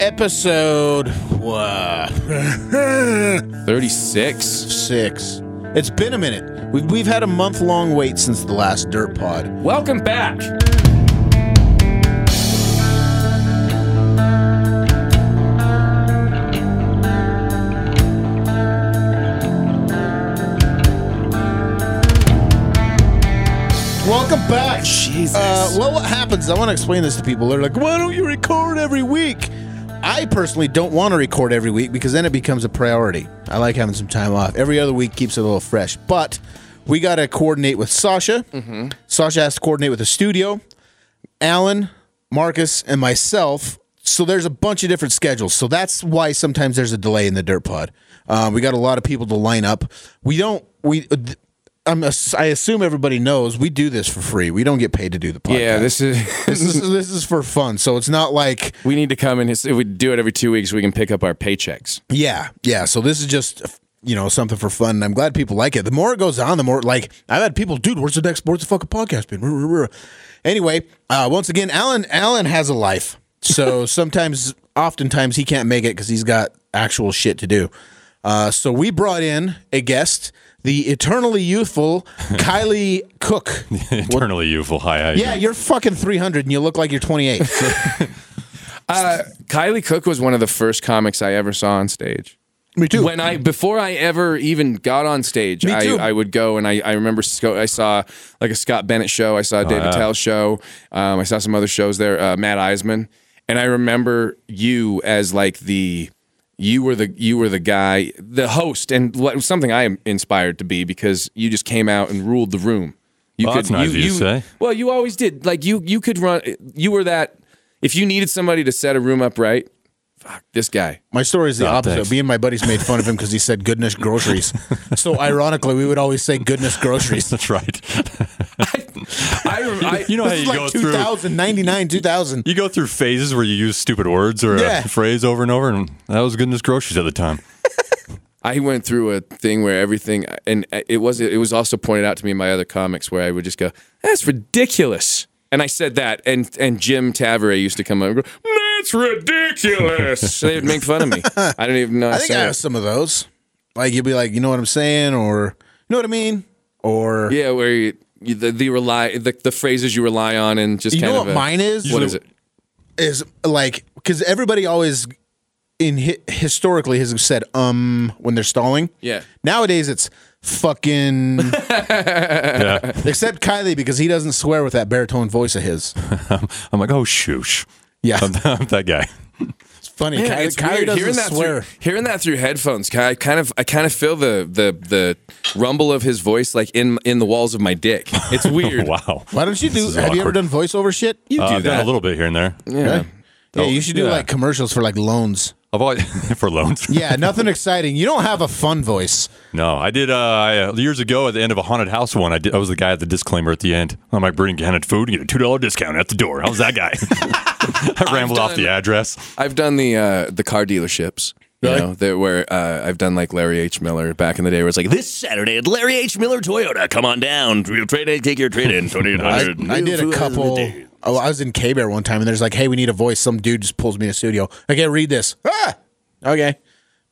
episode what, 36. six. It's been a minute. We've, we've had a month long wait since the last Dirt Pod. Welcome back. Welcome back. Jesus. Uh, well, what happens? I want to explain this to people. They're like, why don't you record every week? I personally don't want to record every week because then it becomes a priority. I like having some time off. Every other week keeps it a little fresh. But we got to coordinate with Sasha. Sasha has to coordinate with the studio, Alan, Marcus, and myself. So there's a bunch of different schedules. So that's why sometimes there's a delay in the Dirt Pod. Um, we got a lot of people to line up. We don't. We. I'm, ass- I assume everybody knows we do this for free. We don't get paid to do the podcast. yeah, this is. this is this is for fun. So it's not like we need to come in. If we do it every two weeks, we can pick up our paychecks. yeah, yeah. So this is just you know something for fun. And I'm glad people like it. The more it goes on, the more like I've had people, dude. Where's the next Sports fucking podcast been? Anyway, uh, once again, Alan Alan has a life. So sometimes, oftentimes, he can't make it because he's got actual shit to do. Uh, so we brought in a guest, the eternally youthful Kylie Cook. Eternally youthful. Hi, hi. Yeah, you're fucking 300 and you look like you're 28. Uh, Kylie Cook was one of the first comics I ever saw on stage. Me too. When I before I ever even got on stage, I. I would go and I, I remember Sco- I saw like a Scott Bennett show, I saw a Dave yeah. Attell show, um, I saw some other shows there, uh, Matt Eisman, and I remember you as like the you were the you were the guy, the host, and what something I am inspired to be because you just came out and ruled the room. You Well, that's nice of you to say. Well, you always did. Like you you could run. You were that. If you needed somebody to set a room up right, fuck this guy. My story is the Oh, opposite. thanks. Me and my buddies made fun of him because he said goodness groceries. so ironically, we would always say goodness groceries. That's right. I, I you know how you is like go through 2000, 99, 2000. you go through phases where you use stupid words or Yeah. a phrase over and over, and that was goodness groceries at the time. I went through a thing where everything, and it was it was also pointed out to me in my other comics where I would just go, "That's ridiculous," and I said that, and and Jim Tavere used to come up and go, "That's ridiculous." they would make fun of me. I don't even know. I think I have some of those. Like you'd be like, you know what I'm saying, or you know what I mean, or yeah, where you, you, the the rely the, the phrases you rely on, and just you kind know of what a- mine is. What is it? Is like because everybody always in hi- historically has said um when they're stalling. Yeah. Nowadays it's fucking. Yeah. except Kylie because he doesn't swear with that baritone voice of his. I'm like, oh, shoosh. Yeah, I'm, I'm that guy. It's funny. Man, Kylie, it's Kylie weird hearing that swear. through hearing that through headphones. I kind of I kind of feel the the the rumble of his voice like in in the walls of my dick. It's weird. wow. Why don't you do? is Have you ever done voiceover shit? You Uh, do I've done that. a little bit here and there. Yeah. Yeah, you should do yeah. like commercials for like loans. I've always for loans. Yeah, nothing exciting. You don't have a fun voice. No, I did. Uh, I, uh, years ago, at the end of a haunted house one, I did. I was the guy at the disclaimer at the end. I'm like, bring canned food, and get a two dollar discount at the door. I was that guy. I rambled off the address. I've done the uh, the car dealerships. You know, that where uh, I've done like Larry H. Miller back in the day, where it's like this Saturday at Larry H. Miller Toyota. Come on down, we'll trade in, take your trade in twenty eight I. I did a couple. Oh, I was in K Bear one time, and there's like, "Hey, we need a voice." Some dude just pulls me in a studio. Okay, read this. Ah, okay,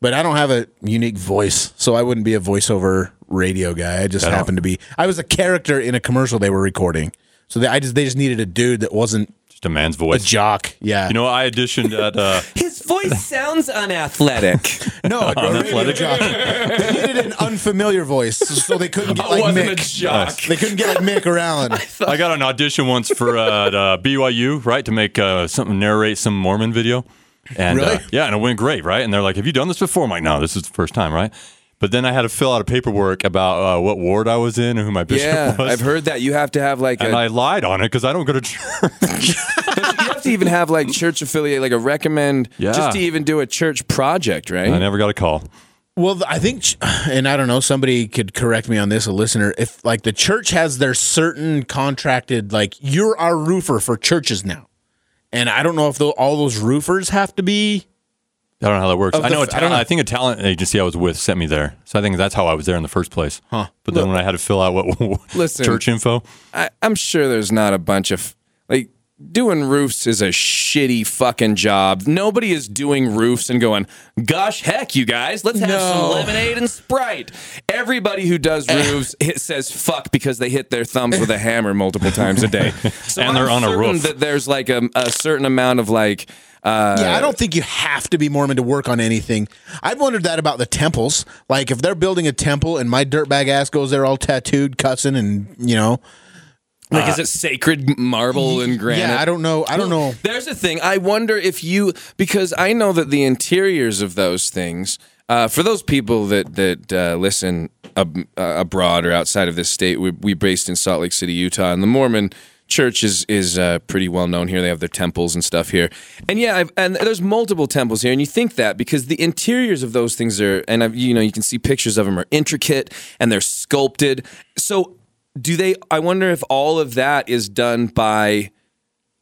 but I don't have a unique voice, so I wouldn't be a voiceover radio guy. I just I happened to be. I was a character in a commercial they were recording, so they, I just they just needed a dude that wasn't Just a man's voice. a jock. Yeah, You know, I auditioned at. Uh, His voice sounds unathletic. no, a radio Unathletic. jock. They needed an unfamiliar voice, so they couldn't get I like wasn't Mick. a jock. They couldn't get like Mick or Allen. I got an audition once for uh, at, uh, BYU, right, to make uh, something narrate some Mormon video, and Really? uh, yeah, and it went great, right? And they're like, "Have you done this before?" I'm like, "No, this is the first time, right?" But then I had to fill out a paperwork about uh, what ward I was in and who my bishop yeah, was. I've heard that you have to have like and I lied on it because I don't go to church. you have to even have like church affiliate, like a recommend, Yeah. just to even do a church project, right? I never got a call. Well, I think, and I don't know, somebody could correct me on this, a listener. If like the church has their certain contracted, like you're our roofer for churches now, and I don't know if all those roofers have to be. I don't know how that works. I know. A f- I ta- don't know. I think a talent agency I was with sent me there, so I think that's how I was there in the first place. Huh. But then when I had to fill out what Listen. church info, I, I'm sure there's not a bunch of like doing roofs is a shitty fucking job. Nobody is doing roofs and going, gosh, heck, you guys, let's have some lemonade and Sprite. Everybody who does roofs hit, says fuck because they hit their thumbs with a hammer multiple times a day. So And they're on a roof. That there's like a, a certain amount of like. Uh, Yeah, I don't think you have to be Mormon to work on anything. I've wondered that about the temples. Like, if they're building a temple and my dirtbag ass goes there all tattooed, cussing, and you know, like, is it sacred marble and granite? yeah, I don't know. I don't know. There's a thing. I wonder if you because I know that the interiors of those things. Uh, for those people that that uh, listen ab- uh, abroad or outside of this state, we we based in Salt Lake City, Utah, and the Mormon church is is uh, pretty well known here. They have their temples and stuff here, and yeah, I've, and there's multiple temples here, and you think that because the interiors of those things are, and I've, you know, you can see pictures of them are intricate and they're sculpted. So, do they? I wonder if all of that is done by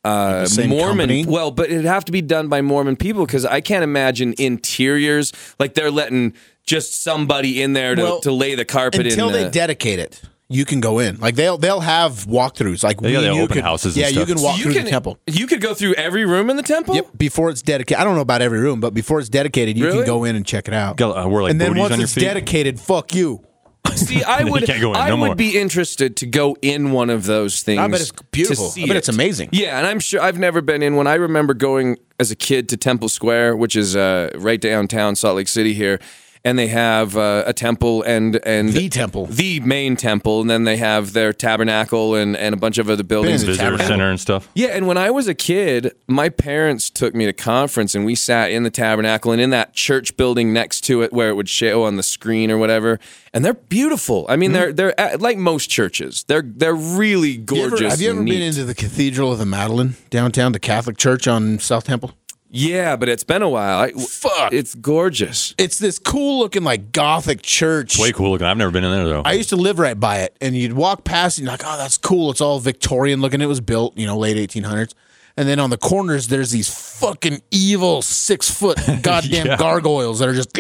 uh, Mormon. company? Well, but it'd have to be done by Mormon people because I can't imagine interiors like they're letting just somebody in there to, Well, to lay the carpet in. Until in. they dedicate it, you can go in. Like they'll they'll have walkthroughs. Like They we got and you open could- houses and Yeah, you stuff. can So walk you through can the temple. You could go through every room in the temple. Yep, before it's dedicated. I don't know about every room, but before it's dedicated, you Really? can go in and check it out. Got, uh, wear, like, and then once on your it's feet? dedicated, fuck you. See, I would. can't go in, I no would more. be interested to go in one of those things. I bet it's beautiful. to see I bet it. it's amazing. Yeah, and I'm sure I've never been in one. I remember going as a kid to Temple Square, which is uh, right downtown Salt Lake City here, and they have uh, a temple and and The temple. the main temple, and then they have their tabernacle and, and a bunch of other buildings. Been in the Visitor tabernacle. center and stuff. Yeah, and when I was a kid, my parents took me to conference and we sat in the tabernacle and in that church building next to it where it would show on the screen or whatever. And they're beautiful. I mean, they're they're uh, like most churches. They're they're really You ever- gorgeous. have you ever and been into the Cathedral of the Madeleine downtown, the Catholic Church on South Temple? Yeah, but it's been a while. I, Fuck. It's gorgeous. It's this cool looking like Gothic church. It's Way cool looking. I've never been in there though. I used to live right by it, and you'd walk past, and you're like, "Oh, that's cool." It's all Victorian looking. It was built, you know, late 1800s. And then on the corners, there's these fucking evil six foot goddamn Yeah. gargoyles that are just.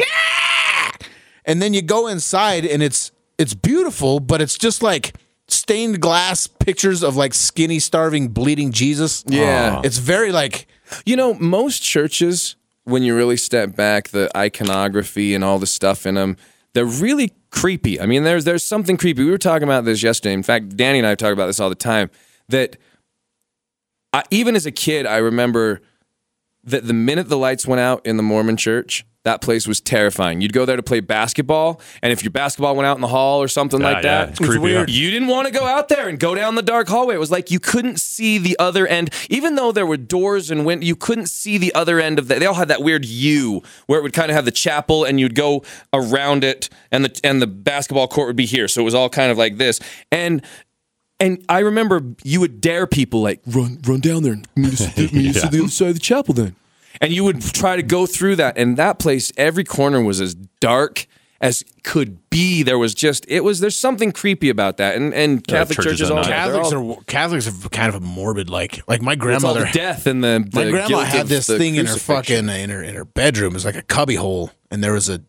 And then you go inside, and it's it's beautiful, but it's just like stained glass pictures of like skinny, starving, bleeding Jesus. Yeah. it's very like You know, most churches, when you really step back, the iconography and all the stuff in them, they're really creepy. I mean, there's there's something creepy. We were talking about this yesterday. In fact, Danny and I talk about this all the time. That I, even as a kid, I remember that the minute the lights went out in the Mormon church, that place was terrifying. You'd go there to play basketball, and if your basketball went out in the hall or something Yeah, like yeah, that, it's creepy, weird. yeah. you didn't want to go out there and go down the dark hallway. It was like you couldn't see the other end, even though there were doors and windows. You couldn't see the other end of that. They all had that weird U where it would kind of have the chapel, and you'd go around it, and the and the basketball court would be here. So it was all kind of like this, and. And I remember you would dare people like run, run down there and meet us, meet us Yeah. at the other side of the chapel. Then, and you would try to go through that, and that place, every corner was as dark as could be. There was just it was. There's something creepy about that, and and Catholic churches churches are all not. Catholics all- are Catholics are kind of a morbid like like my it's all grandmother the death and the, the My grandma guilt had this the thing in her fucking in her in her bedroom. It was like a cubby hole, and there was a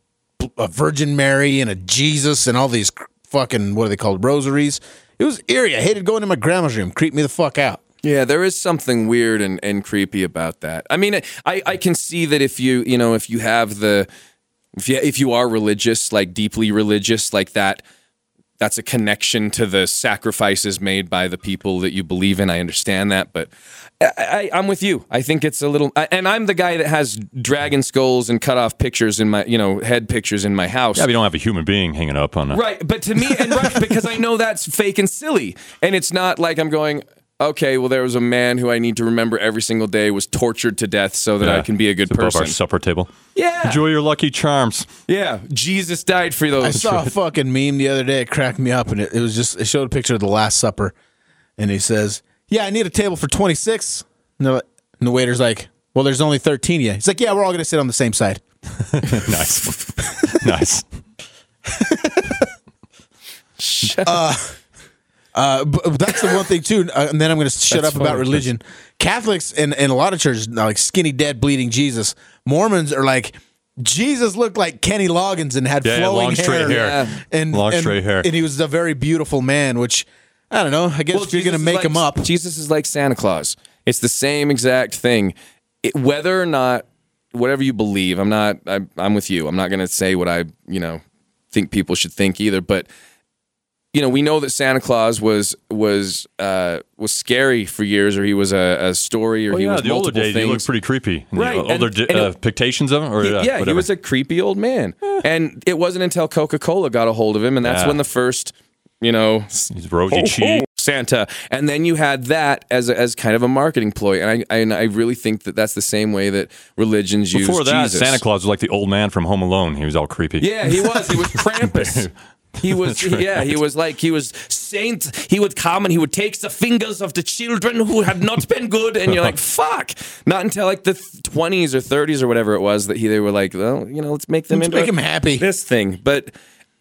a Virgin Mary and a Jesus and all these fucking what are they called rosaries. It was eerie. I hated going to my grandma's room. Creeped me the fuck out. Yeah, there is something weird and, and creepy about that. I mean, I, I can see that if you you know if you have the if you if you are religious, like deeply religious, like that, that's a connection to the sacrifices made by the people that you believe in. I understand that, but I, I'm with you. I think it's a little, I, and I'm the guy that has dragon skulls and cut off pictures in my you know head pictures in my house. yeah, you don't have a human being hanging up on a Right, but to me, and right, because I know that's fake and silly, and it's not like I'm going. Okay, well, there was a man who I need to remember every single day was tortured to death so that I can be a good It's above our person. supper table. Yeah, Enjoy your lucky charms. yeah. Jesus died for those. I saw a fucking meme the other day. It cracked me up, and it, it was just it showed a picture of the Last Supper, and he says, "Yeah, I need a table for 26." And the, and the waiter's like, "Well, there's only 13 yet." He's like, "Yeah, we're all gonna sit on the same side." nice. nice. Uh, but but that's the one thing too. Uh, and then I'm going to shut That's up about funny, religion. Catholics and, and a lot of churches are like skinny, dead, bleeding Jesus. Mormons are like Jesus looked like Kenny Loggins and had Yeah, yeah, flowing long straight hair. Yeah. and Long and- straight hair. and he was a very beautiful man. Which I don't know. I guess if you're Jesus gonna is make like- them up. Jesus is like Santa Claus. It's the same exact thing. It, whether or not, whatever you believe, I'm not. I'm, I'm with you. I'm not going to say what I, you know, think people should think either. But you know, we know that Santa Claus was was uh, was scary for years, or he was a, a story, or Well, he yeah, was the older multiple days, things. he looked pretty creepy. Right, The older and- and uh, it- depictions of him, or uh, yeah, he was a creepy old man, and it wasn't until Coca Cola got a hold of him, and that's Yeah. when the first, you know, rosy cheek. Santa, and then you had that as a, as kind of a marketing ploy, and I, I and I really think that that's the same way that religions use Before that, Jesus. Santa Claus was like the old man from Home Alone. He was all creepy. Yeah, he was. He was Krampus. He was, right. yeah, he was like, he was saint. He would come and he would take the fingers of the children who had not been good. And you're like, fuck. Not until like the 20s or 30s or whatever it was that he, they were like, well, you know, let's make them Let's into make him happy. This thing. But,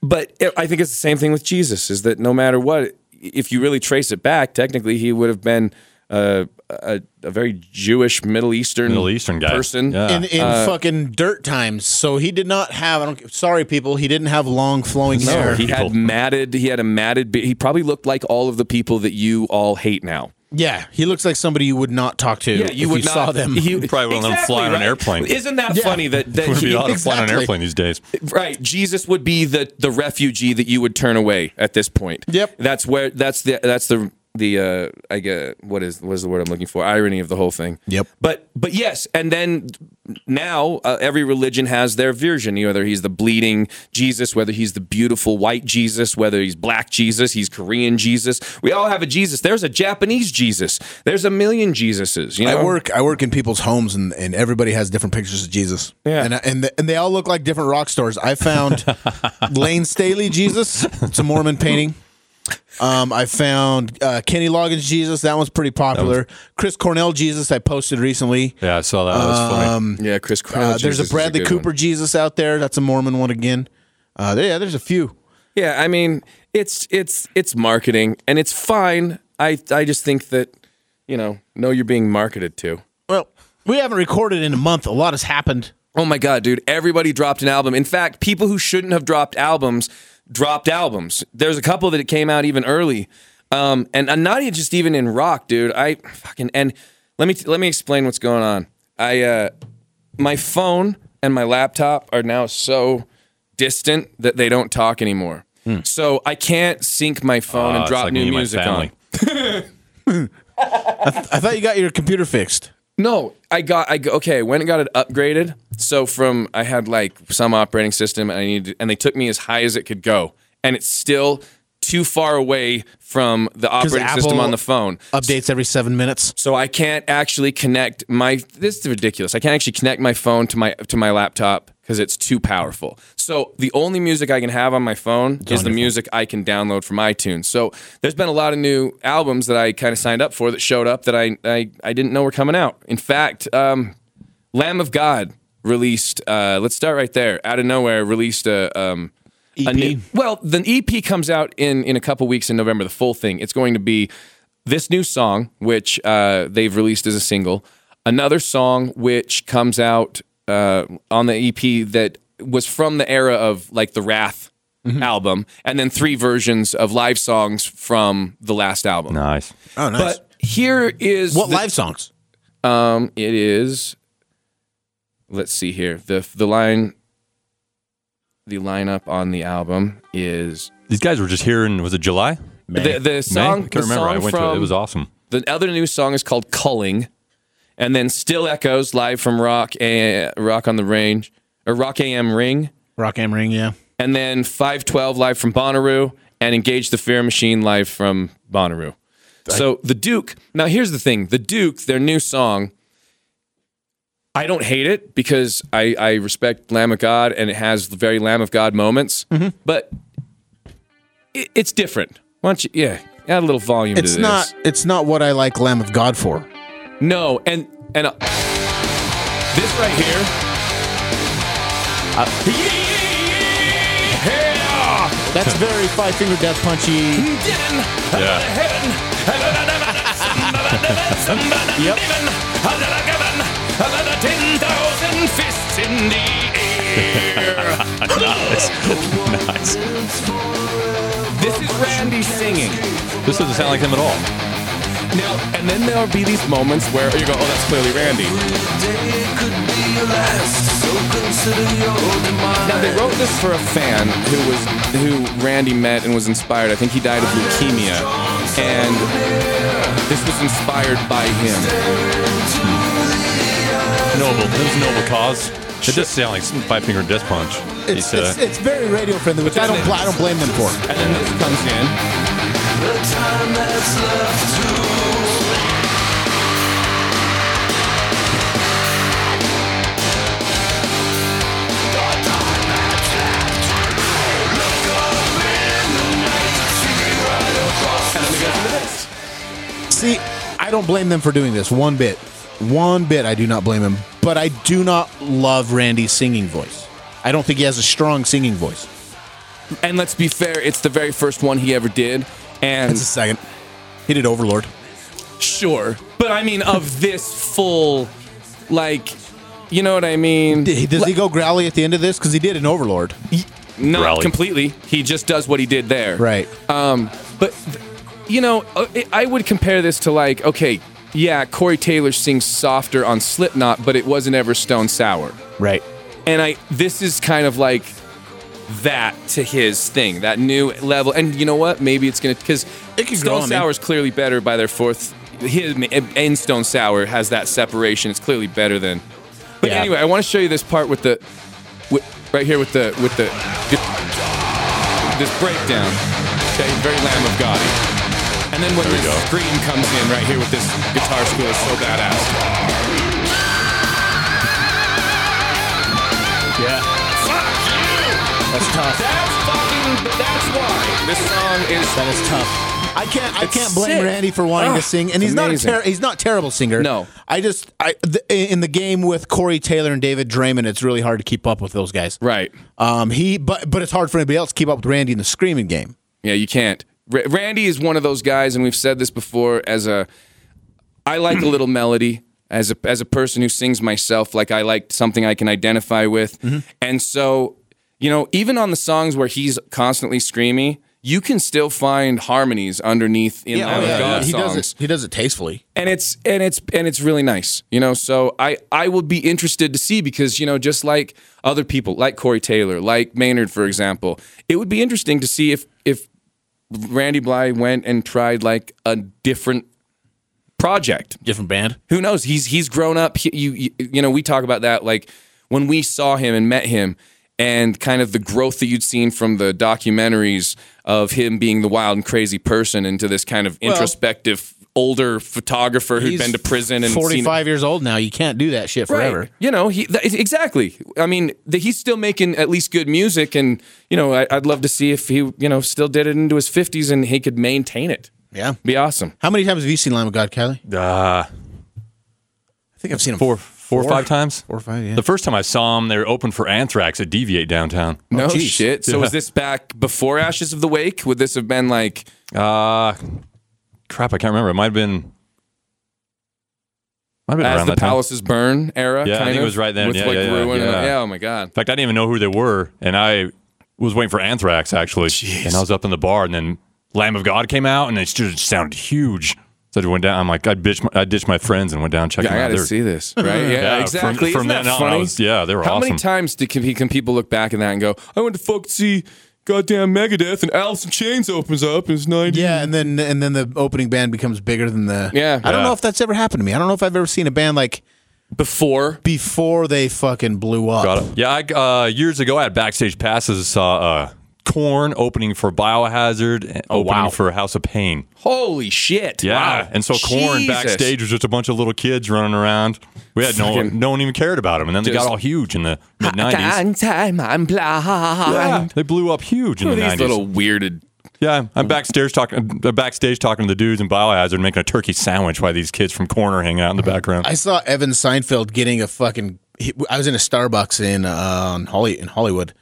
but it, I think it's the same thing with Jesus is that no matter what, if you really trace it back, technically he would have been uh, a, a very Jewish Middle Eastern, Middle Eastern guy. person. Yeah. in in Uh, fucking dirt times. So he did not have. I don't. Sorry, people. He didn't have long flowing hair. No, he had matted. He had a matted. Be- he probably looked like all of the people that you all hate now. yeah, he looks like somebody you would not talk to. Yeah, if you would you not, saw them. He, Probably wouldn't let him fly on an airplane. Isn't that Yeah. funny that that Would be he, allowed to fly on an airplane these days. right? Jesus would be the the refugee that you would turn away at this point. Yep. That's where that's the that's the the uh I get what is what is the word I'm looking for? Irony of the whole thing. Yep. But but yes, and then now uh, every religion has their version. Whether he's the bleeding Jesus, whether he's the beautiful white Jesus, whether he's black Jesus, he's Korean Jesus. We all have a Jesus. There's a Japanese Jesus. There's a million Jesuses. You know? I work. I work in people's homes, and, and everybody has different pictures of Jesus. Yeah. and and and they all look like different rock stars. I found Layne Staley Jesus. It's a Mormon painting. Um, I found uh, Kenny Loggins Jesus. That one's pretty popular. Chris Cornell Jesus. I posted recently. Yeah, I saw that. That was funny. Um, Yeah, Chris Cornell. uh, there's Jesus a is Bradley good Cooper one. Jesus out there. That's a Mormon one again. Uh, there- yeah, there's a few. Yeah, I mean, it's it's it's marketing and it's fine. I I just think that you know, know you're being marketed to. Well, we haven't recorded in a month. A lot has happened. Oh my god, dude, everybody dropped an album. In fact, people who shouldn't have dropped albums dropped albums. There's a couple that it came out even early. Um, and, and not even just even in rock, dude. I fucking and let me let me explain what's going on. I uh my phone and my laptop are now so distant that they don't talk anymore. So I can't sync my phone Uh, and drop like new music on. family. I thought you got your computer fixed. No, I got I okay. Went and got it upgraded. So from I had like some operating system, and I needed, and they took me as high as it could go, and it's still too far away from the operating system on the phone. Updates every seven minutes. So I can't actually connect my. This is ridiculous. I can't actually connect my phone to my to my laptop because it's too powerful. So the only music I can have on my phone is the music I can download from iTunes. So there's been a lot of new albums that I kind of signed up for that showed up that I I, I didn't know were coming out. In fact, um, Lamb of God released. Uh, let's start right there. Out of nowhere, released a. Um, a EP? new- well, the EP comes out in in a couple weeks in November. The full thing. It's going to be this new song, which uh, they've released as a single. Another song which comes out uh, on the EP that was from the era of like the Wrath album, and then three versions of live songs from the last album. Nice. Oh, nice. But here is what the- live songs? um, it is. Let's see here. the The line, the lineup on the album is These guys were just here in, was it July? the the May? song. I can't the remember. I song went to it. It was awesome. The other new song is called "Culling," and then "Still Echoes live from Rock a- Rock on the Range or Rock AM Ring, Rock Am Ring, yeah. and then Five Twelve live from Bonnaroo, and "Engage the Fear Machine" live from Bonnaroo. So the Duke. Now here's the thing: the Duke, their new song. I don't hate it because I, I respect Lamb of God and it has very Lamb of God moments, mm-hmm. but it, it's different. Why don't you? Yeah, add a little volume. It's to this. not. It's not what I like Lamb of God for. No, and and uh, this right here. Uh, yeah, That's very Five Finger Death Punchy. Yep. Fists in the nice. nice. This is Randy singing. This doesn't sound like him at all. Now, and then there'll be these moments where you go, oh, that's clearly Randy. Now they wrote this for a fan who was who Randy met and was inspired. I think he died of leukemia, and this was inspired by him. Noble. It was a noble cause. It does sound like some Five Finger Death Punch. It's, uh, it's, it's very radio friendly, which I don't bl- I don't blame them for. And then this comes in. And then don't blame them for doing this one bit. One bit, I do not blame him. But I do not love Randy's singing voice. I don't think he has a strong singing voice. And let's be fair, it's the very first one he ever did. And That's a second. He did Overlord. sure, but I mean, of this full, like, you know what I mean? Did Does he go growly at the end of this? Because he did an Overlord. Not Rally. completely. He just does what he did there. Right. Um, but th- you know, uh, I- would compare this to like, okay, yeah, Corey Taylor sings softer on Slipknot, but it wasn't ever Stone Sour. Right. And I, this is kind of like that to his thing, that new level. And you know what? Maybe it's gonna because It can Stone grow on me. Sour is clearly better by their fourth. His and Stone Sour has that separation. It's clearly better than. But Yeah. anyway, I want to show you this part with the, with, right here with the with the this breakdown. Okay, very Lamb of God. And then when There this scream comes in right here with this guitar squeal, it's so badass. Yeah. That's tough. That's fucking. That's why this song is. That is tough. I can't. I It's can't blame sick. Randy for wanting Ugh, to sing, and it's he's not. A ter- he's not a terrible singer. No. I just. I th- in the game with Corey Taylor and David Draiman, it's really hard to keep up with those guys. Right. Um. He. But but it's hard for anybody else to keep up with Randy in the screaming game. Yeah, you can't. R- Randy is one of those guys, and we've said this before. As a, I like a little melody. As a as a person who sings myself, like I like something I can identify with, mm-hmm. and so you know, even on the songs where he's constantly screaming, you can still find harmonies underneath in Lamb of oh, God He songs does it. He does it tastefully. and it's and it's and it's really nice you know so i i would be interested to see because you know just like other people like corey taylor like maynard for example it would be interesting to see if randy blythe went and tried like a different project. Different band. who knows? He's he's grown up. He- you, you you know we talk about that like when we saw him and met him and kind of the growth that you'd seen from the documentaries of him being the wild and crazy person into this kind of introspective older photographer who'd He's been to prison and seen forty-five years old now. You can't do that shit forever. Right. You know, he th- exactly. I mean, the, he's still making at least good music, and you know, I, I'd love to see if he, you know, still did it into his fifties and he could maintain it. Yeah. Be awesome. How many times have you seen Lamb of God, Kelly? uh, I think I've seen him four, four or five times. Four or five. Yeah. The first time I saw them, they were open for Anthrax at DV8 downtown. No geez. shit. So Yeah. was this back before Ashes of the Wake? Would this have been like? Uh, crap, I can't remember. It might have been. Might have been as around the that time. palaces burn era. Yeah, I kind think it of, was right then. With Yeah, like yeah, yeah, ruin. and- yeah. yeah. Oh my god. In fact, I didn't even know who they were, and I was waiting for Anthrax actually. And I was up in the bar, and then Lamb of God came out, and it just sounded huge. So I went down. I'm like, I ditched my, I ditched my friends and went down and checked Yeah, I them out. got to They're- see this. Right? Yeah, from- exactly. from Isn't then that on, I funny? was- yeah, they were How awesome. many times do, can, can people look back at that and go, "I went to fuck see goddamn Megadeth, and Alice in Chains opens up and it's 90. Yeah, and then and then the opening band becomes bigger than the. Yeah. I don't Yeah. know if that's ever happened to me. I don't know if I've ever seen a band like Before. before they fucking blew up. Got it. Yeah, I, uh, years ago, I had backstage passes. Saw uh, Korn opening for Biohazard, and opening wow. for House of Pain. Holy shit. Yeah, Wow. and so Korn backstage was just a bunch of little kids running around. We had no Fucking- no one even cared about them, and then they got all huge in the mid nineties. time I'm blind. They blew up huge in Who the these nineties. little weirded. Yeah, I'm backstage talking. uh, Backstage talking to the dudes in Biohazard, making a turkey sandwich while these kids from Corner hang out in the background. I saw Evan Seinfeld getting a fucking. I was in a Starbucks in uh, on Holly in Hollywood,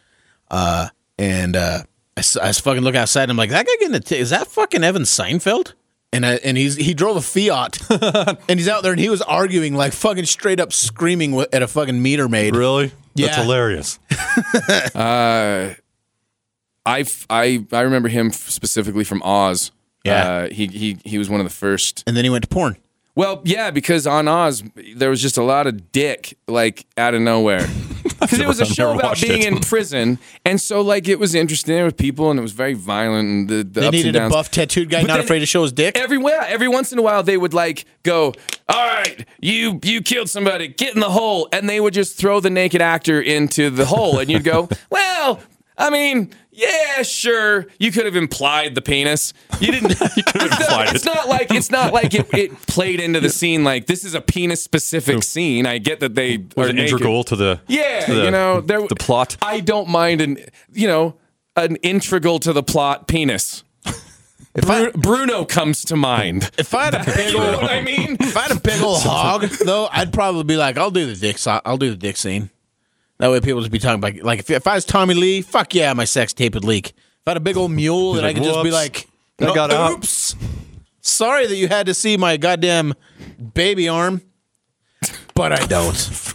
uh, and uh, I, s- I was fucking look outside. and I'm like, that guy getting a t- is that fucking Evan Seinfeld? And I, and he's he drove a Fiat, and he's out there and he was arguing like fucking straight up screaming at a fucking meter maid. Really? That's Yeah. hilarious. I I I remember him specifically from Oz. Yeah. uh, he he he was one of the first. And then he went to porn. Well, yeah, because on Oz there was just a lot of dick like out of nowhere. Because it was a show about being in prison, and so like it was interesting. With people, and it was very violent, and the, the They ups needed and a buff tattooed guy But not afraid to show his dick. Everywhere, every once in a while, they would like go, "All right, you you killed somebody, get in the hole," and they would just throw the naked actor into the hole, and you'd go, "Well, I mean, yeah, sure, you could have implied the penis. You didn't. you could have implied It's it. not like it's not like it, it played into the scene. Like this is a penis specific scene. I get that they Was are it naked. integral to the Yeah, to the, you know, there, the plot? I don't mind an you know an integral to the plot penis. Bru- Bruno comes to mind. If I had a big You know old, I mean? if I had a big old hog, though, I'd probably be like, I'll do the dick. So- I'll do the dick scene. That way, people just be talking about like if, if I was Tommy Lee, fuck yeah, my sex tape would leak. If I had a big old mule, then I could just be like, "No, got out." oops. Sorry that you had to see my goddamn baby arm, but I don't.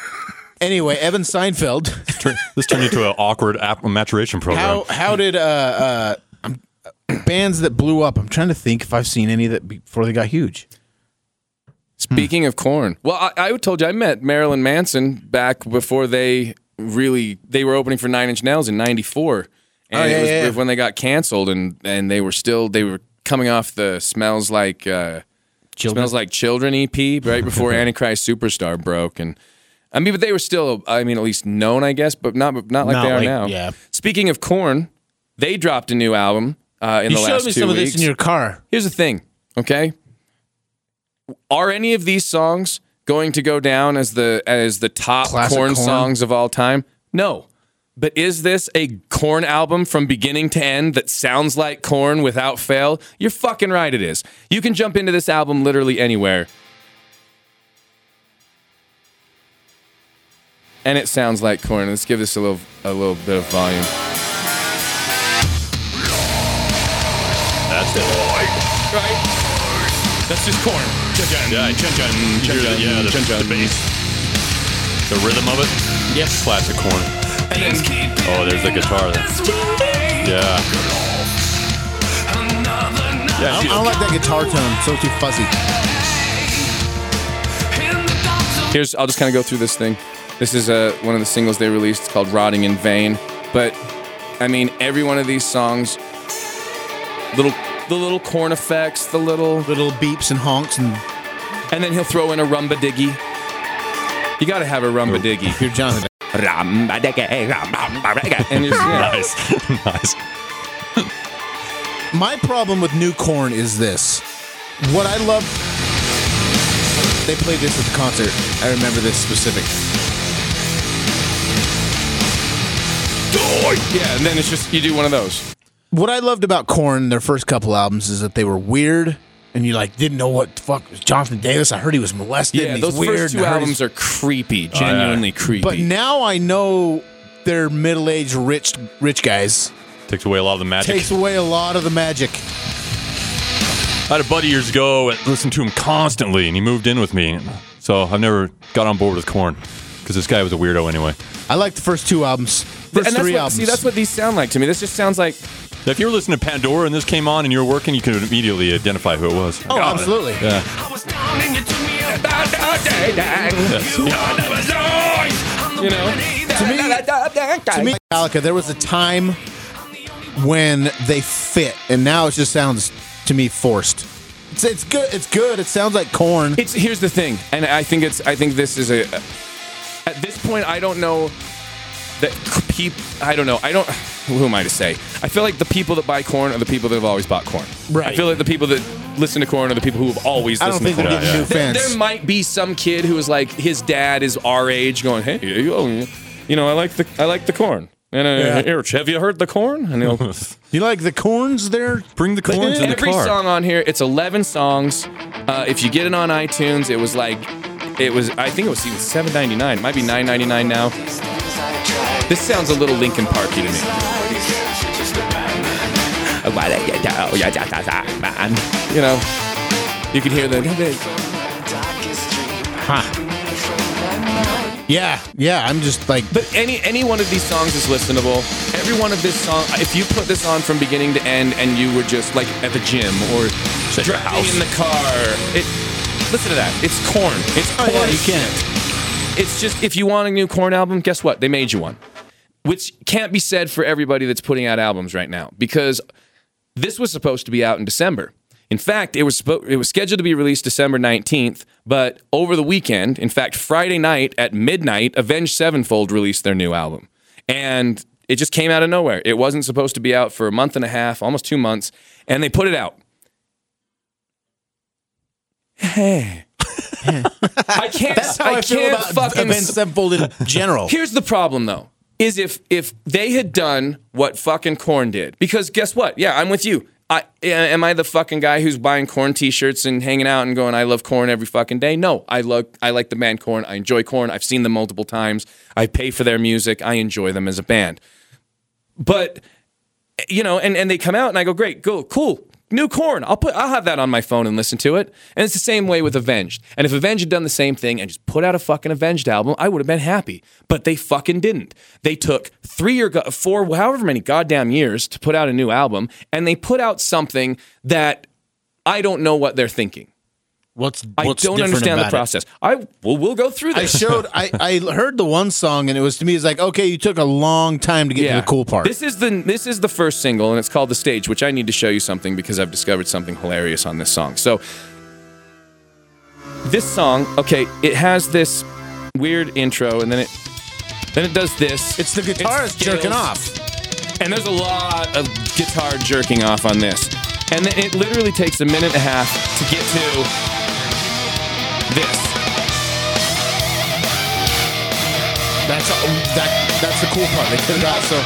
anyway, Evan Seinfeld. Turn- this turned into an awkward app maturation program. How how did uh, uh, bands that blew up? I'm trying to think if I've seen any that before they got huge. Speaking of Korn, well, I, I told you I met Marilyn Manson back before they really they were opening for Nine Inch Nails in '94, and Oh, yeah, it was yeah, when they got canceled, and and they were still they were coming off the smells like uh, Children. smells like children EP right before Antichrist Superstar broke, and I mean, but they were still I mean at least known I guess, but not not like Not they are like- now. yeah. Speaking of Korn, they dropped a new album uh, in You the showed last me two some of this in your car. Here's the thing, okay? Are any of these songs going to go down as the as the top Classic Korn, songs of all time? No. But is this a Korn album from beginning to end that sounds like Korn without fail? You're fucking right it is. You can jump into this album literally anywhere. And it sounds like Korn. Let's give this a little a little bit of volume. That's it. Right? That's just Korn. Yeah, chun chun. You hear the, yeah, the, the bass, the rhythm of it. Yes. Classic Korn. Oh, there's the guitar there. Yeah. Yeah, I don't, I don't like that guitar tone. It's so too fuzzy. Here's I'll just kind of go through this thing. This is uh, one of the singles they released. It's called "Rotting in Vain." But I mean, every one of these songs, little the little Korn effects, the little, Little beeps and honks and and then he'll throw in a rumba diggy. You got to have a rumba diggy. you're Jonathan. Rumba diggy, rumba diggy. And yeah. nice, nice. My problem with new Korn is this. What I love they played this at the concert. I remember this specific. yeah, and then it's just you do one of those. What I loved about Korn, their first couple albums, is that they were weird and you like didn't know what the fuck was Jonathan Davis. I heard he was molested. Yeah, and he's those weird. first two albums he's- are creepy, oh, genuinely creepy. But now I know they're middle-aged rich rich guys. Takes away a lot of the magic. Takes away a lot of the magic. I had a buddy years ago that listened to him constantly, and he moved in with me. So I've never got on board with Korn because this guy was a weirdo anyway. I like the first two albums. First and that's three what, albums. see, that's what these sound like to me. This just sounds like If you were listening to Pandora and this came on and you were working, you could immediately identify who it was. Oh, absolutely. Yeah. you know. To me, to me, Metallica, there was a time when they fit, and now it just sounds to me forced. It's, it's good. It's good. It sounds like Korn. It's here's the thing, and I think it's I think this is a at this point I don't know that people I don't know I don't who am I to say I feel like the people that buy Korn are the people that have always bought Korn. Right. I feel like the people that listen to Korn are the people who have always I don't listened think to we're Korn. getting new There, fans. there might be some kid who is like his dad is our age, going, "Hey, you you know, I like the I like the Korn." And uh, Yeah. here, have you heard the Korn? And he'll you like the Korns there? Bring the Korns in the every car. song on here it's 11 songs uh, if you get it on itunes it was like it was i think it was even 7.99 it might be 9.99 now this sounds a little linkin parky to me you know you can hear the Yeah, yeah. I'm just like but any any one of these songs is listenable every one of this song, if you put this on from beginning to end and you were just like at the gym or at driving house. in the car, it listen to that. It's Korn. It's Korn. Oh, yeah, you can't. It's just if you want a new Korn album, guess what? They made you one. Which can't be said for everybody that's putting out albums right now because this was supposed to be out in December. In fact, it was it was scheduled to be released December 19th, but over the weekend, in fact, Friday night at midnight, Avenged Sevenfold released their new album. And it just came out of nowhere. It wasn't supposed to be out for a month and a half, almost 2 months, and they put it out. Hey. I can't That's how I, feel can't about fucking Avenged Sevenfold in general. Here's the problem though. Is if if they had done what fucking Korn did, because guess what? Yeah, I'm with you. I am I the fucking guy who's buying Korn T-shirts and hanging out and going, I love Korn every fucking day. No, I love I like the band Korn. I enjoy Korn. I've seen them multiple times. I pay for their music. I enjoy them as a band. But you know, and, and they come out and I go, great, go, cool, new Korn. I'll put I'll have that on my phone and listen to it. And it's the same way with Avenged. And if Avenged had done the same thing and just put out a fucking Avenged album, I would have been happy. But they fucking didn't. They took three or four, however many goddamn years to put out a new album, and they put out something that I don't know what they're thinking. What's, I don't different understand the about it? process. I well, we'll go through this. I showed. I, I heard the one song, and it was to me. It's like okay, you took a long time to get to the cool part. This is the this is the first single, and it's called "The Stage," which I need to show you something because I've discovered something hilarious on this song. So, this song, okay, it has this weird intro, and then it then it does this. it's the guitarist scales, jerking off. and there's a lot of guitar jerking off on this, and then it literally takes a minute and a half to get to this. That's that. That's the cool part. They could have got so.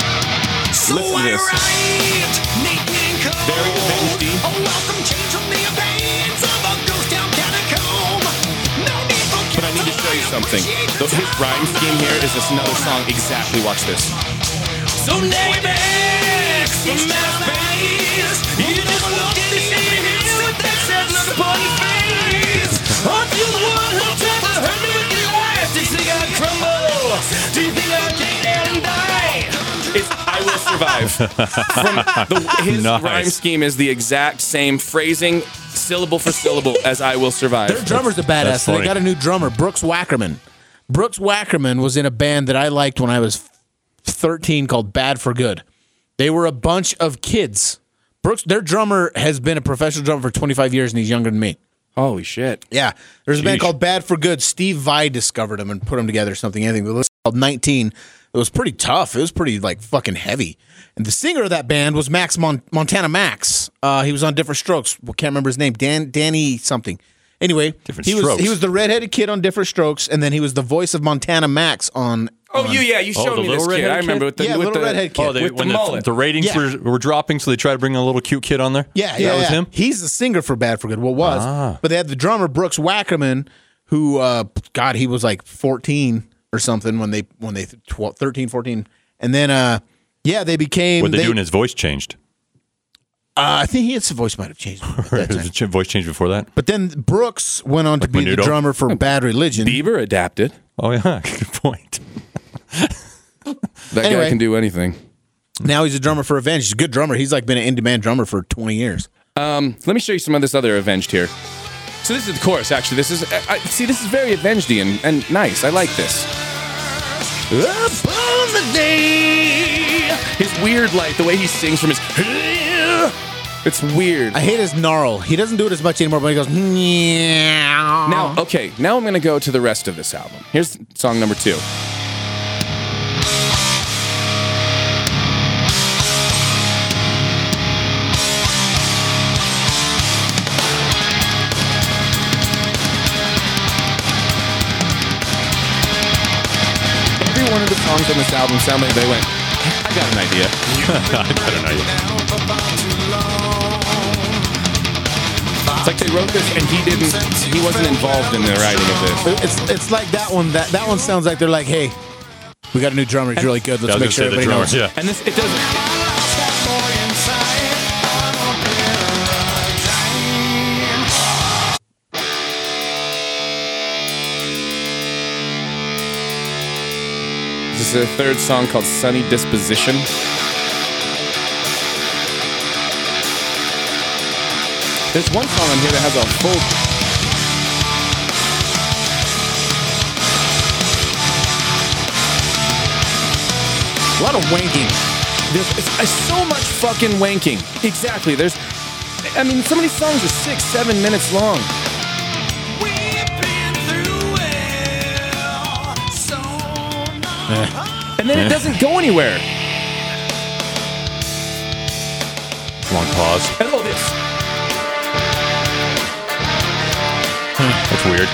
Listen to this. Very Avenged-y. But I need to show you something. The- His rhyme scheme here is this another song. Exactly. Watch this. So next, from outer space, you just walk in here with that sad look Do you think I'd take down and die? It's I will survive. From the, his Nice. rhyme scheme is the exact same phrasing, syllable for syllable, as I will survive. Their drummer's a badass. that's so they funny. got a new drummer, Brooks Wackerman. Brooks Wackerman was in a band that I liked when I was 13 called Bad4Good. They were a bunch of kids. Brooks, their drummer has been a professional drummer for 25 years and he's younger than me. Holy shit. Yeah. There's a band called Bad4Good. Steve Vai discovered them and put them together, something, anything. But it's called 19. It was pretty tough. It was pretty, like, fucking heavy. And the singer of that band was Max Mon- Montana Max. Uh, he was on Diff'rent Strokes. Well, can't remember his name. Dan Danny something. Anyway, Different he was Strokes. he was the redheaded kid on Diff'rent Strokes, and then he was the voice of Montana Max on. Oh, on- you yeah, you Oh, showed the me this little kid. I remember with the Yeah, with little the, redhead kid. Oh, they, with when the the, mullet. the ratings Yeah. were, were dropping, so they tried to bring a little cute kid on there. Yeah, that yeah, was yeah. him. He's the singer for Bad4Good. Well, was Ah. but they had the drummer Brooks Wackerman, who uh, God, he was like 14 or something when they when they 12, 13, 14, and then uh, yeah, they became. What they, they, doing? His voice changed. uh, I think his voice might have changed. that time. His voice changed before that. But then Brooks went on to be the drummer for Bad Religion. Bieber adapted. Oh yeah, good point. That Anyway. guy can do anything. Now he's a drummer for Avenged. He's a good drummer. He's like been an in-demand drummer for 20 years. Um, let me show you some of this other Avenged here. So this is the chorus. Actually, this is I, I- see this is very Avenged and, and nice. I like this. Upon the day, his weird like the way he sings from his. It's weird. I hate his gnarl. He doesn't do it as much anymore, but he goes. Now, Now, okay, now I'm gonna go to the rest of this album. Here's song number two. Songs on this album sound like they went, I got an idea. I don't know. It's like they wrote this and he didn't, he wasn't involved in the writing of this. It's it's like that one. That that one sounds like they're like, hey, we got a new drummer. He's really good. Let's I was make sure the everybody drummer. knows. Yeah. And this, it doesn't. This is a third song called Sunny Disposition. There's one song on here that has a full. A lot of wanking. There's, so much fucking wanking. Exactly. There's. I mean, some of these songs are six, seven minutes long. And then it doesn't go anywhere. Long pause. Oh, this. That's weird.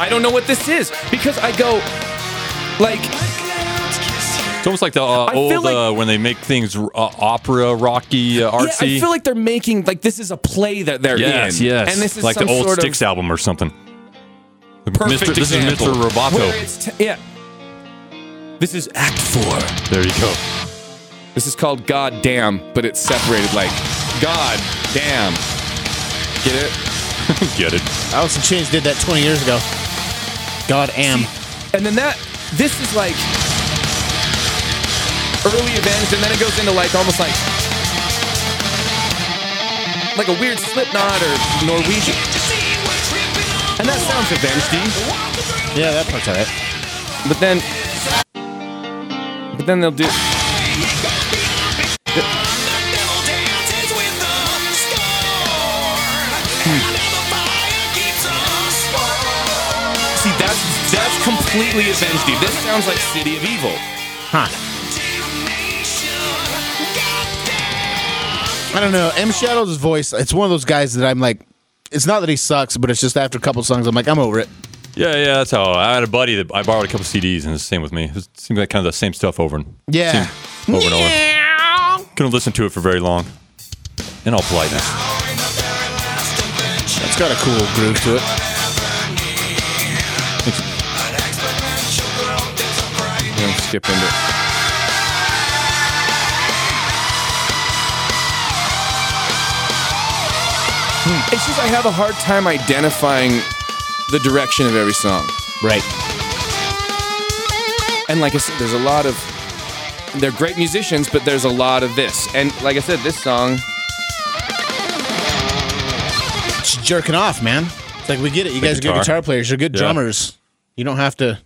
I don't know what this is because I go, like, It's almost like the uh, I feel old like- uh, when they make things uh, opera, rocky, uh, yeah, artsy. I feel like they're making like this is a play that they're yes, in. yes. And this is like some the old sort of Styx album or something. Perfect Mr. This example. is Mr. Roboto. T- yeah. This is Act Four. There you go. This is called God Damn, but it's separated like God Damn. Get it? Get it? Alice in Chains did that 20 years ago. God am. And then that this is like early Avenged, and then it goes into like almost like like a weird Slipknot or Norwegian. And that sounds Avenged D. Yeah, that part's alright. but then but then they'll do hmm. see that's that's completely Avenged. Steve. This sounds like City of Evil. Huh. I don't know. M Shadow's voice, it's one of those guys that I'm like, it's not that he sucks, but it's just after a couple songs, I'm like, I'm over it. Yeah, yeah. That's how I had a buddy that I borrowed a couple CDs, and it's the same with me. It seemed like kind of the same stuff over and Yeah. over and over. Couldn't listen to it for very long. In all politeness. It's got a cool groove to it. Skip into it. Hmm. It's just I have a hard time identifying the direction of every song. Right. And like I said, there's a lot of they're great musicians, but there's a lot of this. And like I said, this song, It's jerking off, man. It's like, we get it. You guys are good guitar. guitar players. You're good Yeah. drummers. You don't have to.